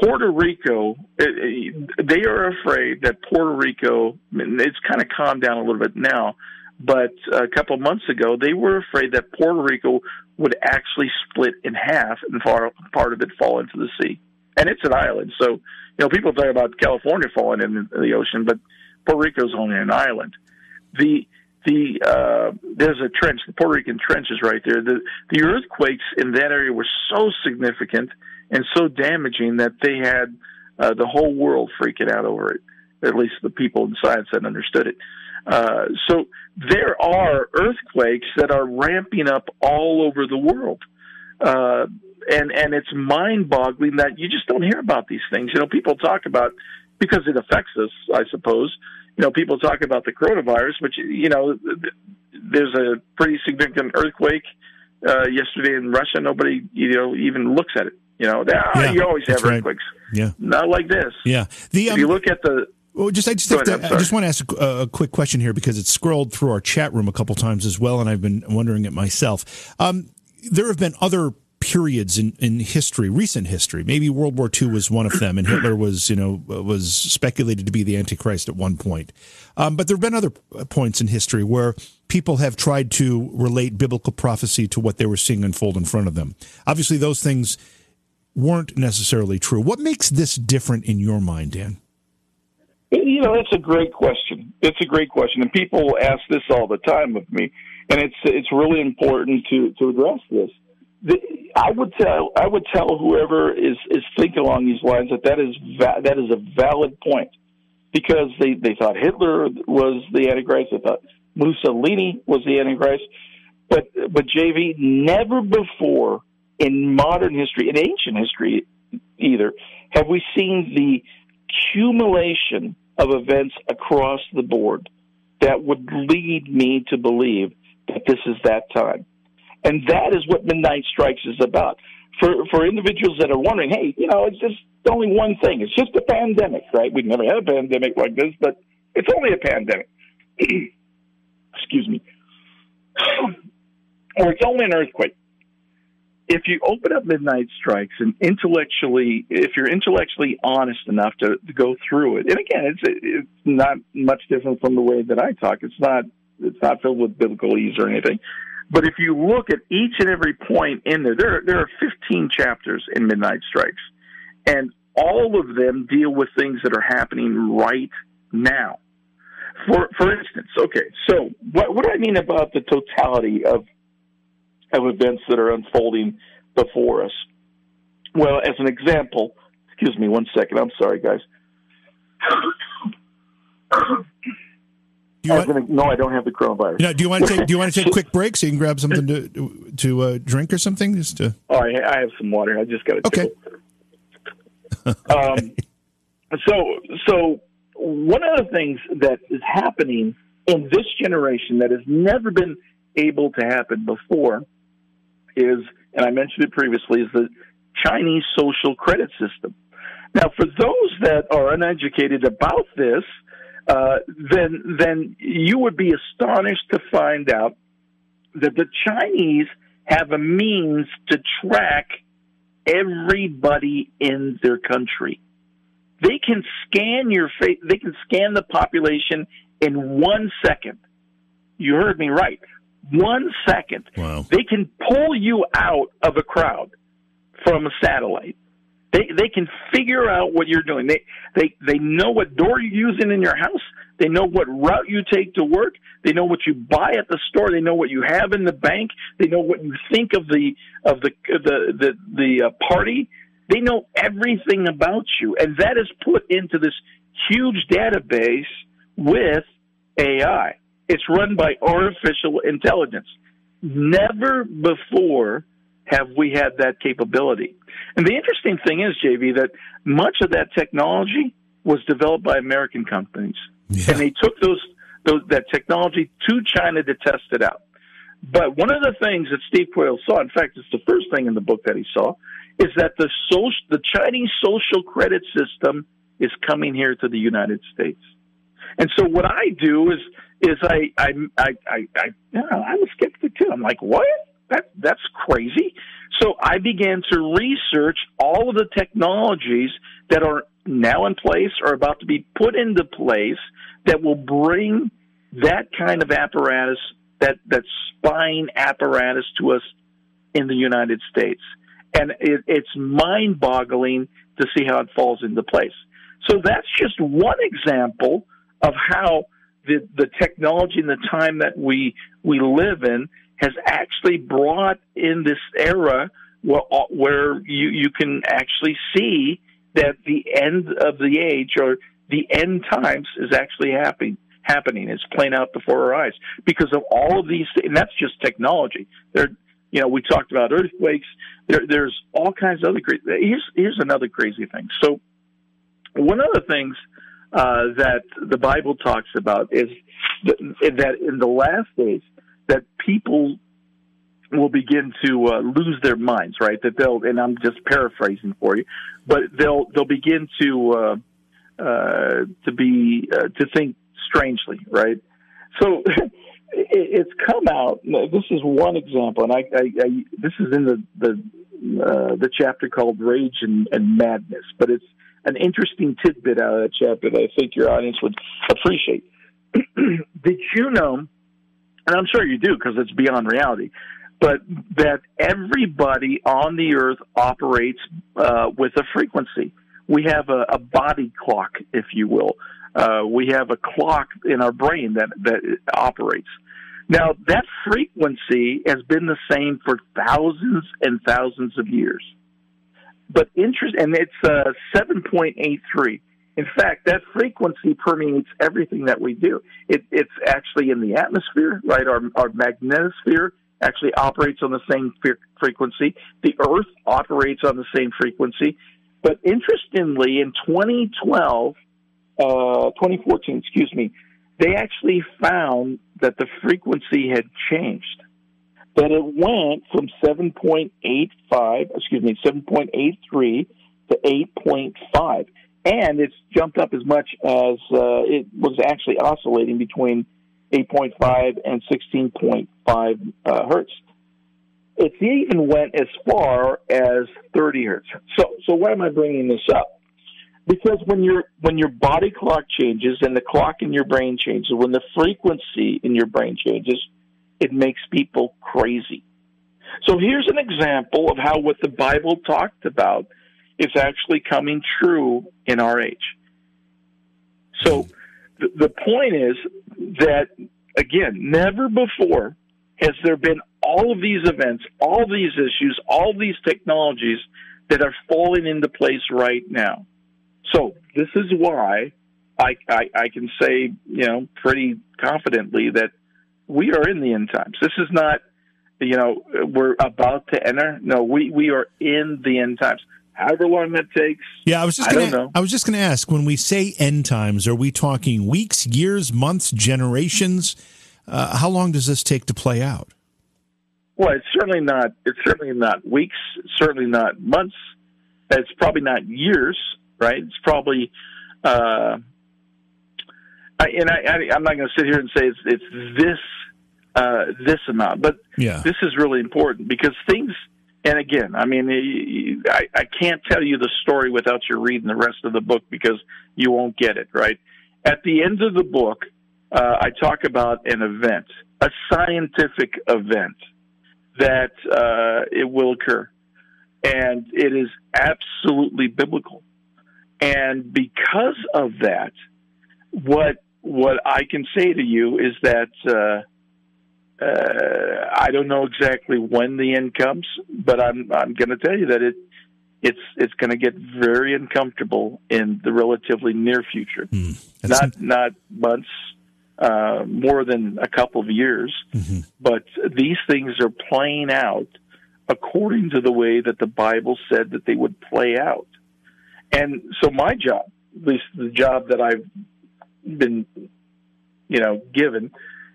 Puerto Rico, eh, eh, they are afraid that Puerto Rico, it's kind of calmed down a little bit now, but a couple of months ago, they were afraid that Puerto Rico would actually split in half and part of it fall into the sea. And it's an island, so you know people talk about California falling in the ocean, but Puerto Rico's only an island. The the uh, there's a trench, the Puerto Rican trench is right there. The the earthquakes in that area were so significant and so damaging that they had uh, the whole world freaking out over it. At least the people in science that understood it. Uh, so there are earthquakes that are ramping up all over the world. Uh, and, and it's mind boggling that you just don't hear about these things. You know, people talk about, because it affects us, I suppose, you know, people talk about the coronavirus, but, you know, there's a pretty significant earthquake uh, yesterday in Russia. Nobody, you know, even looks at it. You know, yeah, you always have earthquakes. Right. Yeah. Not like this. Yeah. The, um, if you look at the well, just I just ahead, to, I just want to ask a, a, quick question here because it's scrolled through our chat room a couple times as well, and I've been wondering it myself. Um, there have been other periods in, in history, recent history. Maybe World War II was one of them, and Hitler was, you know, was speculated to be the Antichrist at one point. Um, but there have been other points in history where people have tried to relate biblical prophecy to what they were seeing unfold in front of them. Obviously, those things weren't necessarily true. What makes this different in your mind, Dan? You know, that's a great question. It's a great question, and people ask this all the time of me, and it's it's really important to to address this the, I would tell I would tell whoever is is thinking along these lines that that is va- that is a valid point because they they thought Hitler was the Antichrist, they thought Mussolini was the Antichrist, but but JV never before in modern history, in ancient history either, have we seen the accumulation of events across the board that would lead me to believe that this is that time. And that is what Midnight Strikes is about. For for individuals that are wondering, hey, you know, it's just only one thing. It's just a pandemic, right? We've never had a pandemic like this, but it's only a pandemic. Excuse me. or it's only an earthquake. If you open up Midnight Strikes and intellectually, if you're intellectually honest enough to, to go through it, and again, it's it's not much different from the way that I talk. It's not it's not filled with biblical ease or anything. But if you look at each and every point in there, there there are 15 chapters in Midnight Strikes, and all of them deal with things that are happening right now. For for instance, okay, so what what do I mean about the totality of of events that are unfolding before us? Well, as an example, excuse me one second. I'm sorry, guys. You want, no, I don't have the coronavirus. Know, do you want to take Do you want to take a quick break so you can grab something to to uh, drink or something? Just to. Oh, I, I have some water. I just got to. Okay. um, so so one of the things that is happening in this generation that has never been able to happen before is, and I mentioned it previously, is the Chinese social credit system. Now, for those that are uneducated about this, uh, then then you would be astonished to find out that the Chinese have a means to track everybody in their country. They can scan your face. They can scan the population in one second. You heard me right. One second. Wow. They can pull you out of a crowd from a satellite. They they can figure out what you're doing. They they they know what door you're using in your house. They know what route you take to work. They know what you buy at the store. They know what you have in the bank. They know what you think of the of the the the, the uh, party. They know everything about you, and that is put into this huge database with AI. It's run by artificial intelligence. Never before have we had that capability. And the interesting thing is, JV, that much of that technology was developed by American companies, yeah. and they took those, those that technology to China to test it out. But one of the things that Steve Quayle saw, in fact, it's the first thing in the book that he saw, is that the social, the Chinese social credit system is coming here to the United States. And so what I do is is I I I I, I you know, I'm a skeptic too. I'm like, what? That that's crazy. So I began to research all of the technologies that are now in place or about to be put into place that will bring that kind of apparatus, that that spying apparatus to us in the United States. And it, it's mind-boggling to see how it falls into place. So that's just one example of how the, the technology and the time that we we live in has actually brought in this era where, where you, you can actually see that the end of the age or the end times is actually happening happening. It's playing out before our eyes because of all of these, and that's just technology. There, you know, we talked about earthquakes. There, there's all kinds of other crazy. Here's here's another crazy thing. So, one of the things uh, that the Bible talks about is that in the last days that people will begin to uh, lose their minds, right? That they'll, and I'm just paraphrasing for you, but they'll they'll begin to uh, uh, to be uh, to think strangely, right? So it's come out. This is one example, and I, I, I this is in the the uh, the chapter called "Rage and, and Madness," but it's an interesting tidbit out of that chapter that I think your audience would appreciate. Did you know? And I'm sure you do because it's beyond reality. But that everybody on the earth operates uh, with a frequency. We have a, a body clock, if you will. Uh, we have a clock in our brain that that operates. Now that frequency has been the same for thousands and thousands of years. But interest, and it's uh, 7.83. In fact, that frequency permeates everything that we do. It, it's actually in the atmosphere, right? Our, our magnetosphere actually operates on the same frequency. The Earth operates on the same frequency. But interestingly, in 2012, uh, 2014, excuse me, they actually found that the frequency had changed. That it went from 7.85, excuse me, 7.83 to 8.5. And it's jumped up as much as uh, it was actually oscillating between 8.5 and 16.5 uh, hertz. It even went as far as 30 hertz. So, so why am I bringing this up? Because when your when your body clock changes and the clock in your brain changes, when the frequency in your brain changes, it makes people crazy. So here's an example of how what the Bible talked about is actually coming true in our age. So the, the point is that again, never before has there been all of these events, all these issues, all these technologies that are falling into place right now. So this is why I, I, I can say, you know, pretty confidently that we are in the end times. This is not, you know, we're about to enter. No, we, we are in the end times. However long that takes. Yeah, I was just gonna, I was just going to ask. When we say end times, are we talking weeks, years, months, generations? Uh, how long does this take to play out? Well, it's certainly not. It's certainly not weeks. Certainly not months. It's probably not years right? It's probably, uh, I, and I, I, am not going to sit here and say it's, it's this uh, this amount, but yeah. this is really important because things. And again, I mean, I, I can't tell you the story without you reading the rest of the book because you won't get it right. At the end of the book, uh, I talk about an event, a scientific event that uh, it will occur, and it is absolutely biblical. And because of that, what what I can say to you is that uh, uh, I don't know exactly when the end comes, but I'm I'm going to tell you that it it's it's going to get very uncomfortable in the relatively near future. Mm, not not months, uh, more than a couple of years, mm-hmm. but these things are playing out according to the way that the Bible said that they would play out. And so my job, at least the job that I've been, you know, given,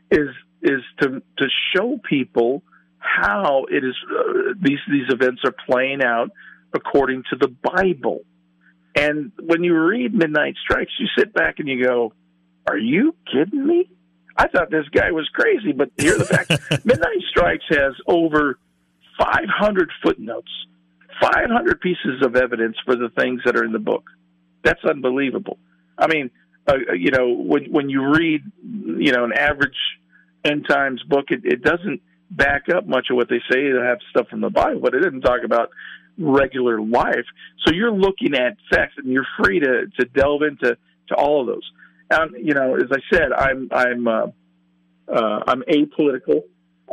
is is to to show people how it is uh, these these events are playing out according to the Bible. And when you read Midnight Strikes, you sit back and you go, "Are you kidding me?" I thought this guy was crazy, but here the fact: Midnight Strikes has over 500 footnotes 500 pieces of evidence for the things that are in the book. That's unbelievable. I mean, uh, uh, you know, when when you read, you know, an average end times book, it, it doesn't back up much of what they say. They have stuff from the Bible, but it doesn't talk about regular life. So you're looking at facts, and you're free to to delve into to all of those. And you know, as I said, I'm I'm uh, uh, I'm apolitical.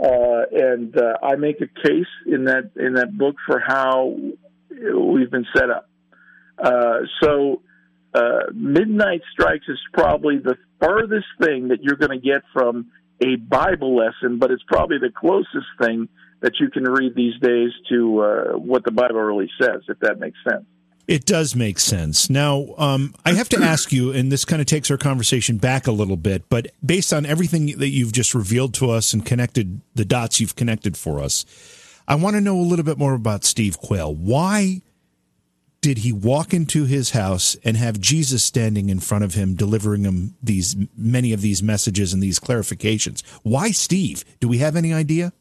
Uh, and uh, I make a case in that in that book for how we've been set up. Uh, so, uh, Midnight Strikes is probably the furthest thing that you're going to get from a Bible lesson, but it's probably the closest thing that you can read these days to uh, what the Bible really says, if that makes sense. It does make sense. Now, um, I have to ask you, and this kind of takes our conversation back a little bit, but based on everything that you've just revealed to us and connected the dots you've connected for us, I want to know a little bit more about Steve Quayle. Why did he walk into his house and have Jesus standing in front of him, delivering him these many of these messages and these clarifications? Why Steve? Do we have any idea?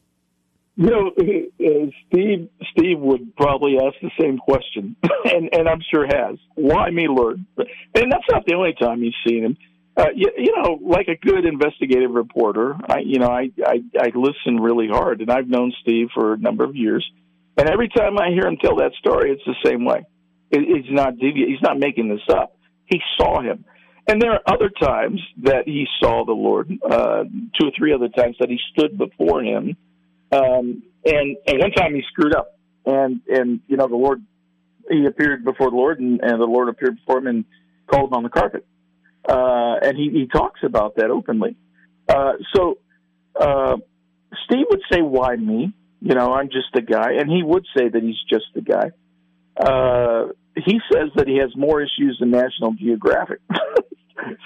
You know, uh, Steve. Steve would probably ask the same question, and and I'm sure has. Why me, Lord? And that's not the only time you've seen him. Uh, you, you know, like a good investigative reporter, I you know I, I I listen really hard, and I've known Steve for a number of years, and every time I hear him tell that story, it's the same way. It, it's not deviant. He's not making this up. He saw him. And there are other times that he saw the Lord, uh, two or three other times that he stood before him. Um, and, and one time he screwed up. And, and, you know, the Lord, he appeared before the Lord and, and the Lord appeared before him and called him on the carpet. Uh, and he, he talks about that openly. Uh, so, uh, Steve would say, why me? You know, I'm just a guy. And he would say that he's just a guy. Uh, he says that he has more issues than National Geographic.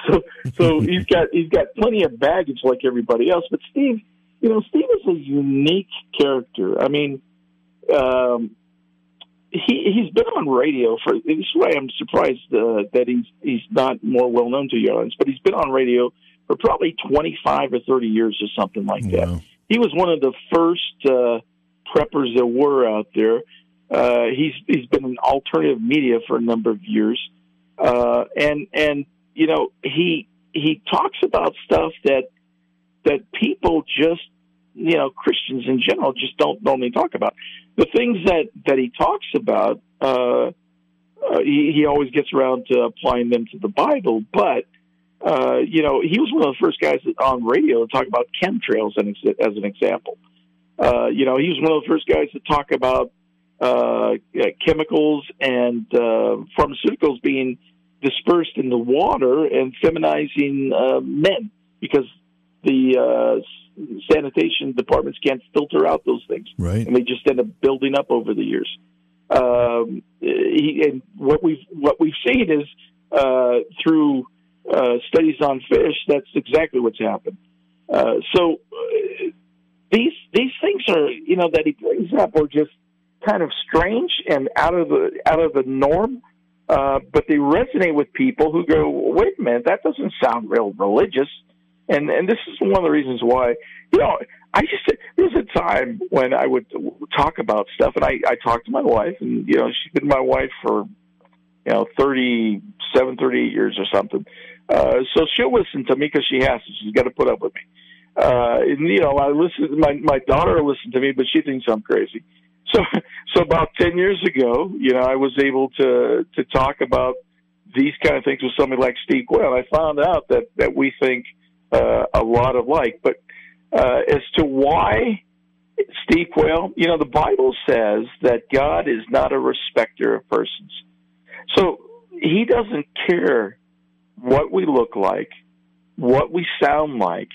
so so he's got he's got plenty of baggage like everybody else. But Steve, you know, Steve is a unique character. I mean, um, he he's been on radio for. This is why I'm surprised uh, that he's he's not more well known to your audience. But he's been on radio for probably 25 or 30 years or something like that. Wow. He was one of the first uh, preppers there were out there. Uh, he's he's been in alternative media for a number of years, uh, and and you know he he talks about stuff that that people just you know Christians in general just don't normally talk about. The things that that he talks about, uh, uh, he, he always gets around to applying them to the Bible, but. Uh, you know, he was one of the first guys on radio to talk about chemtrails as, an example. Uh, you know, he was one of the first guys to talk about uh, chemicals and uh, pharmaceuticals being dispersed in the water and feminizing uh, men because the uh, sanitation departments can't filter out those things, right? And they just end up building up over the years. Um, he, and what we've what we've seen is uh, through uh, studies on fish. That's exactly what's happened. Uh, so uh, these these things are you know that he brings up are just kind of strange and out of the out of the norm, uh, but they resonate with people who go, "Wait a minute, that doesn't sound real religious." And and this is one of the reasons why you know I just there was a time when I would talk about stuff, and I I talked to my wife, and you know she's been my wife for you know thirty seven, thirty eight years or something. Uh, so she'll listen to me because she has to. She's got to put up with me. Uh, and, you know, I listen. My my daughter will to me, but she thinks I'm crazy. So, so about ten years ago, you know, I was able to to talk about these kind of things with somebody like Steve Quayle. I found out that that we think uh, a lot alike. But uh, as to why Steve Quayle, you know, the Bible says that God is not a respecter of persons. So He doesn't care what we look like, what we sound like,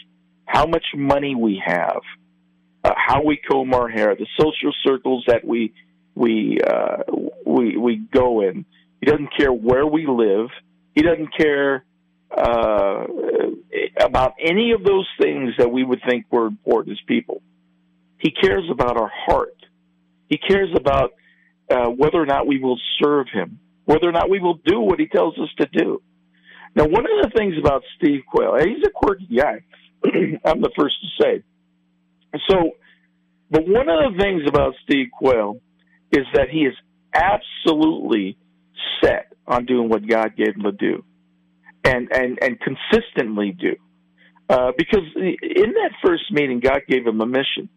how much money we have uh, how we comb our hair, the social circles that we we uh, we we go in. He doesn't care where we live. He doesn't care uh, about any of those things that we would think were important as people. He cares about our heart. He cares about uh, whether or not we will serve him, whether or not we will do what he tells us to do. Now, one of the things about Steve Quayle, he's a quirky guy. I'm the first to say. So, but one of the things about Steve Quayle is that he is absolutely set on doing what God gave him to do, and and and consistently do. Uh, because in that first meeting, God gave him a mission,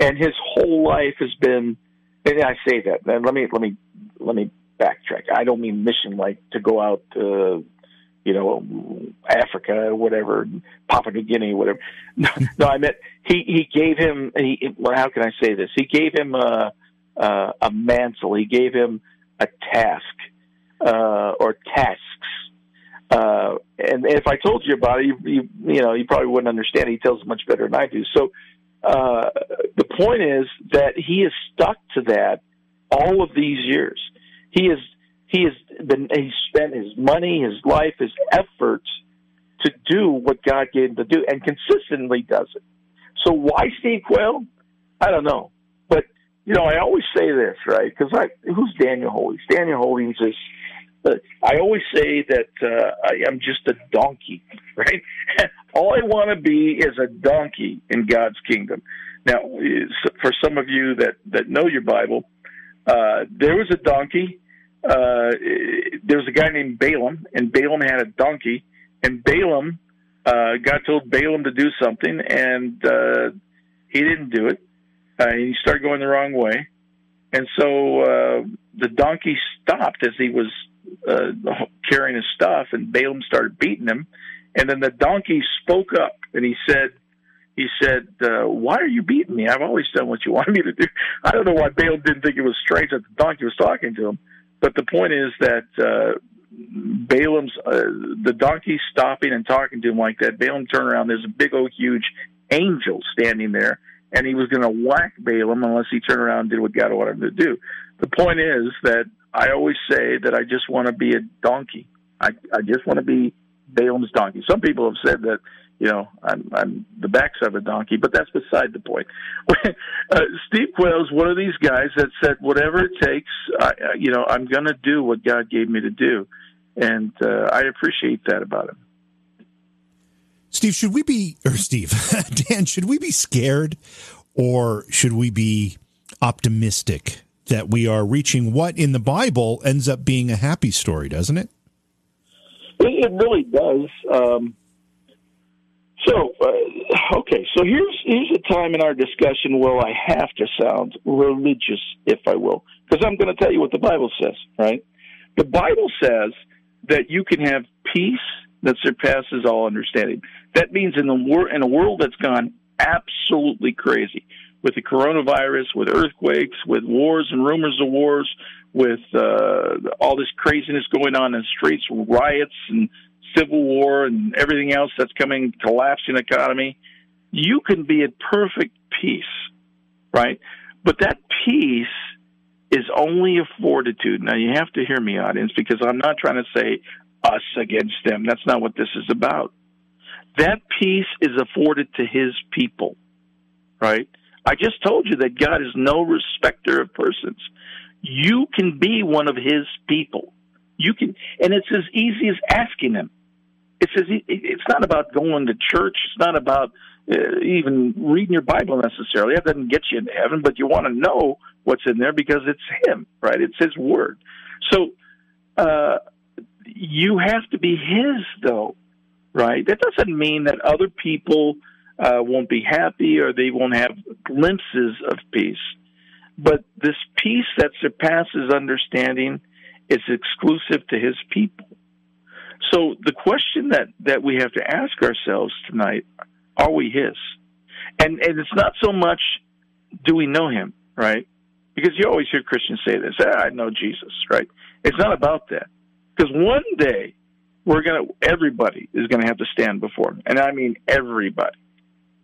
and his whole life has been. And I say that. And let me let me let me backtrack. I don't mean mission like to go out to you know, Africa or whatever, Papua New Guinea whatever. No, no, I meant he he gave him. He, well, how can I say this? He gave him a a, a mantle. He gave him a task uh, or tasks. Uh, and if I told you about it, you, you you know you probably wouldn't understand. He tells it much better than I do. So uh, the point is that he is stuck to that all of these years. He is he has been he spent his money, his life, his efforts to do what God gave him to do, and consistently does it. So why Steve Quayle? I don't know, but you know, I always say this, right? Because I, who's Daniel Holdings? Daniel Holdings is. I always say that uh, I am just a donkey, right? All I want to be is a donkey in God's kingdom. Now, for some of you that that know your Bible, uh, there was a donkey. Uh, there was a guy named Balaam, and Balaam had a donkey, and Balaam, uh, God told Balaam to do something, and uh, he didn't do it. Uh, he started going the wrong way, and so uh, the donkey stopped as he was uh, carrying his stuff, and Balaam started beating him. And then the donkey spoke up, and he said, "He said, uh, why are you beating me? I've always done what you wanted me to do." I don't know why Balaam didn't think it was strange that the donkey was talking to him, but the point is that uh, Balaam's uh, the donkey stopping and talking to him like that. Balaam turned around. There's a big old huge angel standing there and he was going to whack Balaam unless he turned around and did what God wanted him to do. The point is that I always say that I just want to be a donkey. I, I just want to be Balaam's donkey. Some people have said that, you know, I'm, I'm the backside of a donkey, but that's beside the point. uh, Steve Quayle is one of these guys that said, whatever it takes, I, you know, I'm going to do what God gave me to do. And uh, I appreciate that about him. Steve, should we be, or Steve, Dan, should we be scared or should we be optimistic that we are reaching what in the Bible ends up being a happy story, doesn't it? It, really does. Um, so, uh, okay, so here's here's a time in our discussion where I have to sound religious, if I will, because I'm going to tell you what the Bible says. Right? The Bible says that you can have peace that surpasses all understanding. That means in the wor- in a world that's gone absolutely crazy with the coronavirus, with earthquakes, with wars and rumors of wars, with uh, all this craziness going on in the streets, riots and civil war and everything else that's coming, collapsing economy. You can be at perfect peace, right? But that peace is only a fortitude. Now you have to hear me, audience, because I'm not trying to say us against them. That's not what this is about. That peace is afforded to his people, right? I just told you that God is no respecter of persons. You can be one of his people. You can, and it's as easy as asking him. It's as it's not about going to church. It's not about uh, even reading your Bible necessarily. That doesn't get you into heaven, but you want to know what's in there because it's him, right? It's his word. So, uh, you have to be his though, right? That doesn't mean that other people uh, won't be happy or they won't have glimpses of peace. But this peace that surpasses understanding is exclusive to his people. So the question that, that we have to ask ourselves tonight, are we his? And, and it's not so much, do we know him, right? Because you always hear Christians say this, ah, I know Jesus, right? It's not about that. Because one day we're gonna everybody is gonna have to stand before him, and I mean everybody.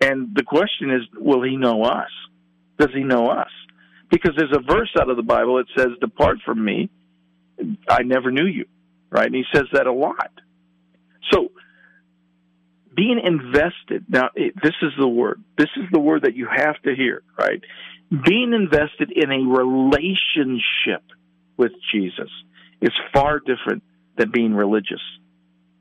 And the question is, will he know us? Does he know us? Because there's a verse out of the Bible that says, "Depart from me, I never knew you." Right, and he says that a lot. So being invested now eh, this is the word this is the word that you have to hear right being invested in a relationship with jesus is far different than being religious.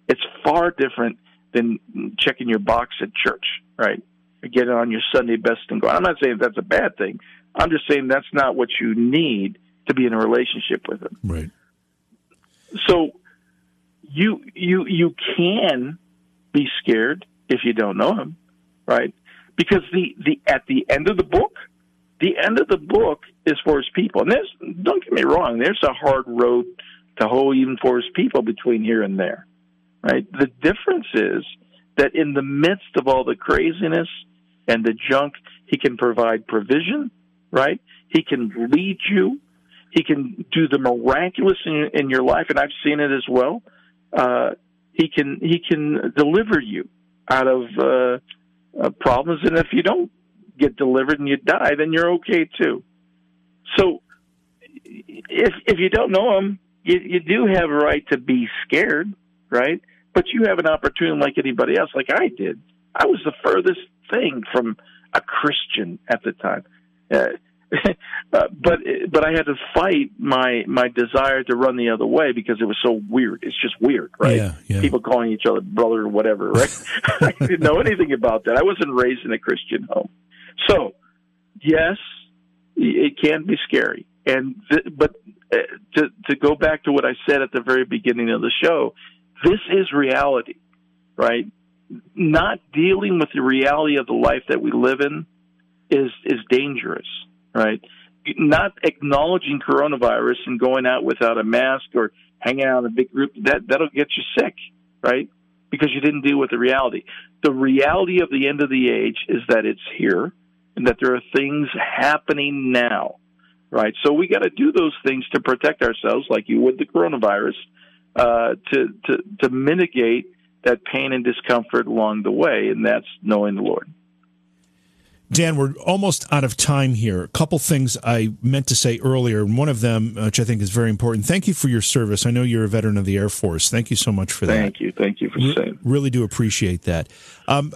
It's far different than checking your box at church, right? Getting on your Sunday best and going. I'm not saying that's a bad thing. I'm just saying that's not what you need to be in a relationship with him. Right. So you you you can be scared if you don't know him, right? Because the, the at the end of the book, the end of the book is for his people. And there's don't get me wrong, there's a hard road to hoe even for his people between here and there. Right? The difference is that in the midst of all the craziness and the junk, he can provide provision, right? He can lead you. He can do the miraculous in, in your life, and I've seen it as well. Uh, he can he can deliver you out of uh, uh, problems, and if you don't get delivered and you die, then you're okay too. So, if if you don't know him, you, you do have a right to be scared, right? But you have an opportunity like anybody else, like I did. I was the furthest thing from a Christian at the time. Uh, uh, but but I had to fight my my desire to run the other way because it was so weird. It's just weird, right? Yeah, yeah. People calling each other brother or whatever, right? I didn't know anything about that. I wasn't raised in a Christian home, so yes, it can be scary. And th- but uh, to to go back to what I said at the very beginning of the show, this is reality, right? Not dealing with the reality of the life that we live in is is dangerous, right? Not acknowledging coronavirus and going out without a mask or hanging out in a big group that that'll get you sick, right? Because you didn't deal with the reality. The reality of the end of the age is that it's here and that there are things happening now, right? So we got to do those things to protect ourselves, like you would the coronavirus, uh, to to to mitigate that pain and discomfort along the way, and that's knowing the Lord. Dan, we're almost out of time here. A couple things I meant to say earlier, and one of them, which I think is very important. Thank you for your service. I know you're a veteran of the Air Force. Thank you so much for that. Thank you. Thank you for Re- saying. Really do appreciate that. Um,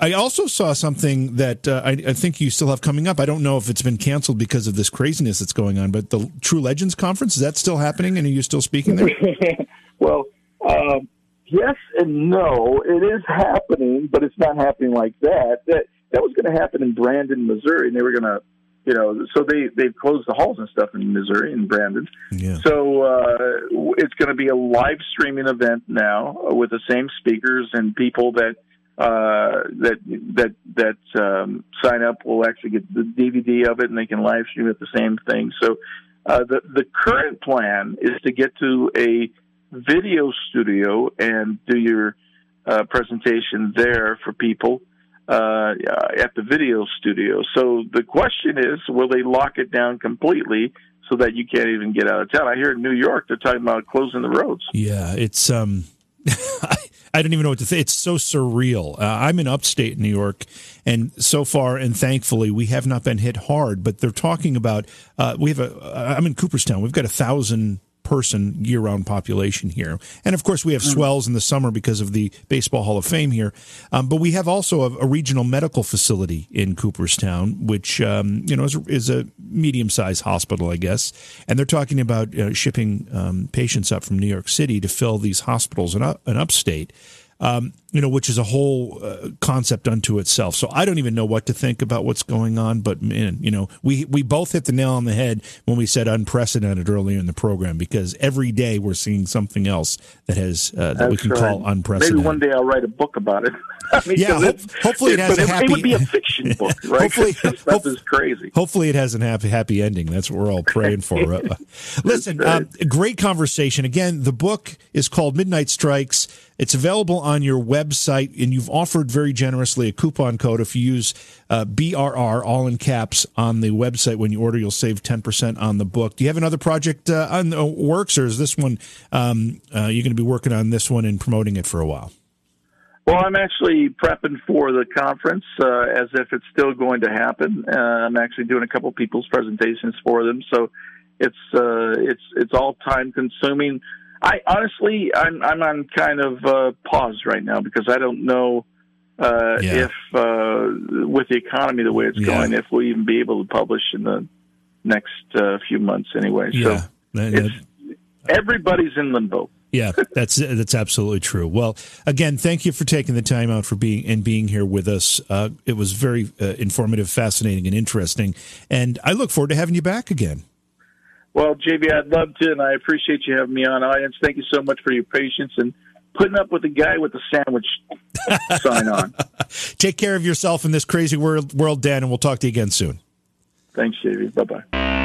I also saw something that uh, I, I, think you still have coming up. I don't know if it's been canceled because of this craziness that's going on, but the True Legends Conference is that still happening? And are you still speaking there? well, um, yes and no. It is happening, but it's not happening like that. That that was going to happen in Branson, Missouri, and they were going to, you know, so they they've closed the halls and stuff in Missouri and Branson. Yeah. So uh, it's going to be a live streaming event now with the same speakers and people that uh, that that that um, sign up will actually get the DVD of it, and they can live stream it the same thing. So uh, the the current plan is to get to a video studio and do your uh, presentation there for people uh, at the video studio. So the question is, will they lock it down completely? So that you can't even get out of town. I hear in New York they're talking about closing the roads. Yeah, it's um, I don't even know what to say. It's so surreal. Uh, I'm in upstate New York, and so far and thankfully we have not been hit hard. But they're talking about uh, we have a. Uh, I'm in Cooperstown. We've got a thousand person year round population here. And of course, we have swells in the summer because of the Baseball Hall of Fame here. Um, but we have also a, a, regional medical facility in Cooperstown, which, um, you know, is, is a medium sized hospital, I guess. And they're talking about uh, shipping um, patients up from New York City to fill these hospitals in, up, in upstate um, you know, which is a whole uh, concept unto itself. So I don't even know what to think about what's going on. But man, you know, we we both hit the nail on the head when we said unprecedented earlier in the program because every day we're seeing something else that has uh, that That's we can right. call unprecedented. Maybe one day I'll write a book about it. I mean, yeah, ho- hopefully it has a happy. It would be a fiction book, right? hopefully, stuff is crazy. Hopefully, it has a happy happy ending. That's what we're all praying for. Uh, listen, um, great conversation. Again, the book is called Midnight Strikes. It's available on your website, and you've offered very generously a coupon code. If you use uh, BRR, all in caps, on the website when you order, you'll save 10% on the book. Do you have another project uh, on the works, or is this one, um, uh, you're going to be working on this one and promoting it for a while? Well, I'm actually prepping for the conference uh, as if it's still going to happen. Uh, I'm actually doing a couple people's presentations for them, so it's uh, it's it's all time consuming. I honestly, I'm I'm on kind of uh, pause right now because I don't know uh, yeah. if uh, with the economy the way it's yeah. going, if we'll even be able to publish in the next uh, few months anyway. Yeah. So it's, everybody's in limbo. yeah, that's that's absolutely true. Well, again, thank you for taking the time out for being and being here with us. Uh, it was very uh, informative, fascinating, and interesting. And I look forward to having you back again. Well, JV, I'd love to, and I appreciate you having me on, audience. Thank you so much for your patience and putting up with the guy with the sandwich sign on. Take care of yourself in this crazy world, world, Dan, and we'll talk to you again soon. Thanks, JV. Bye bye.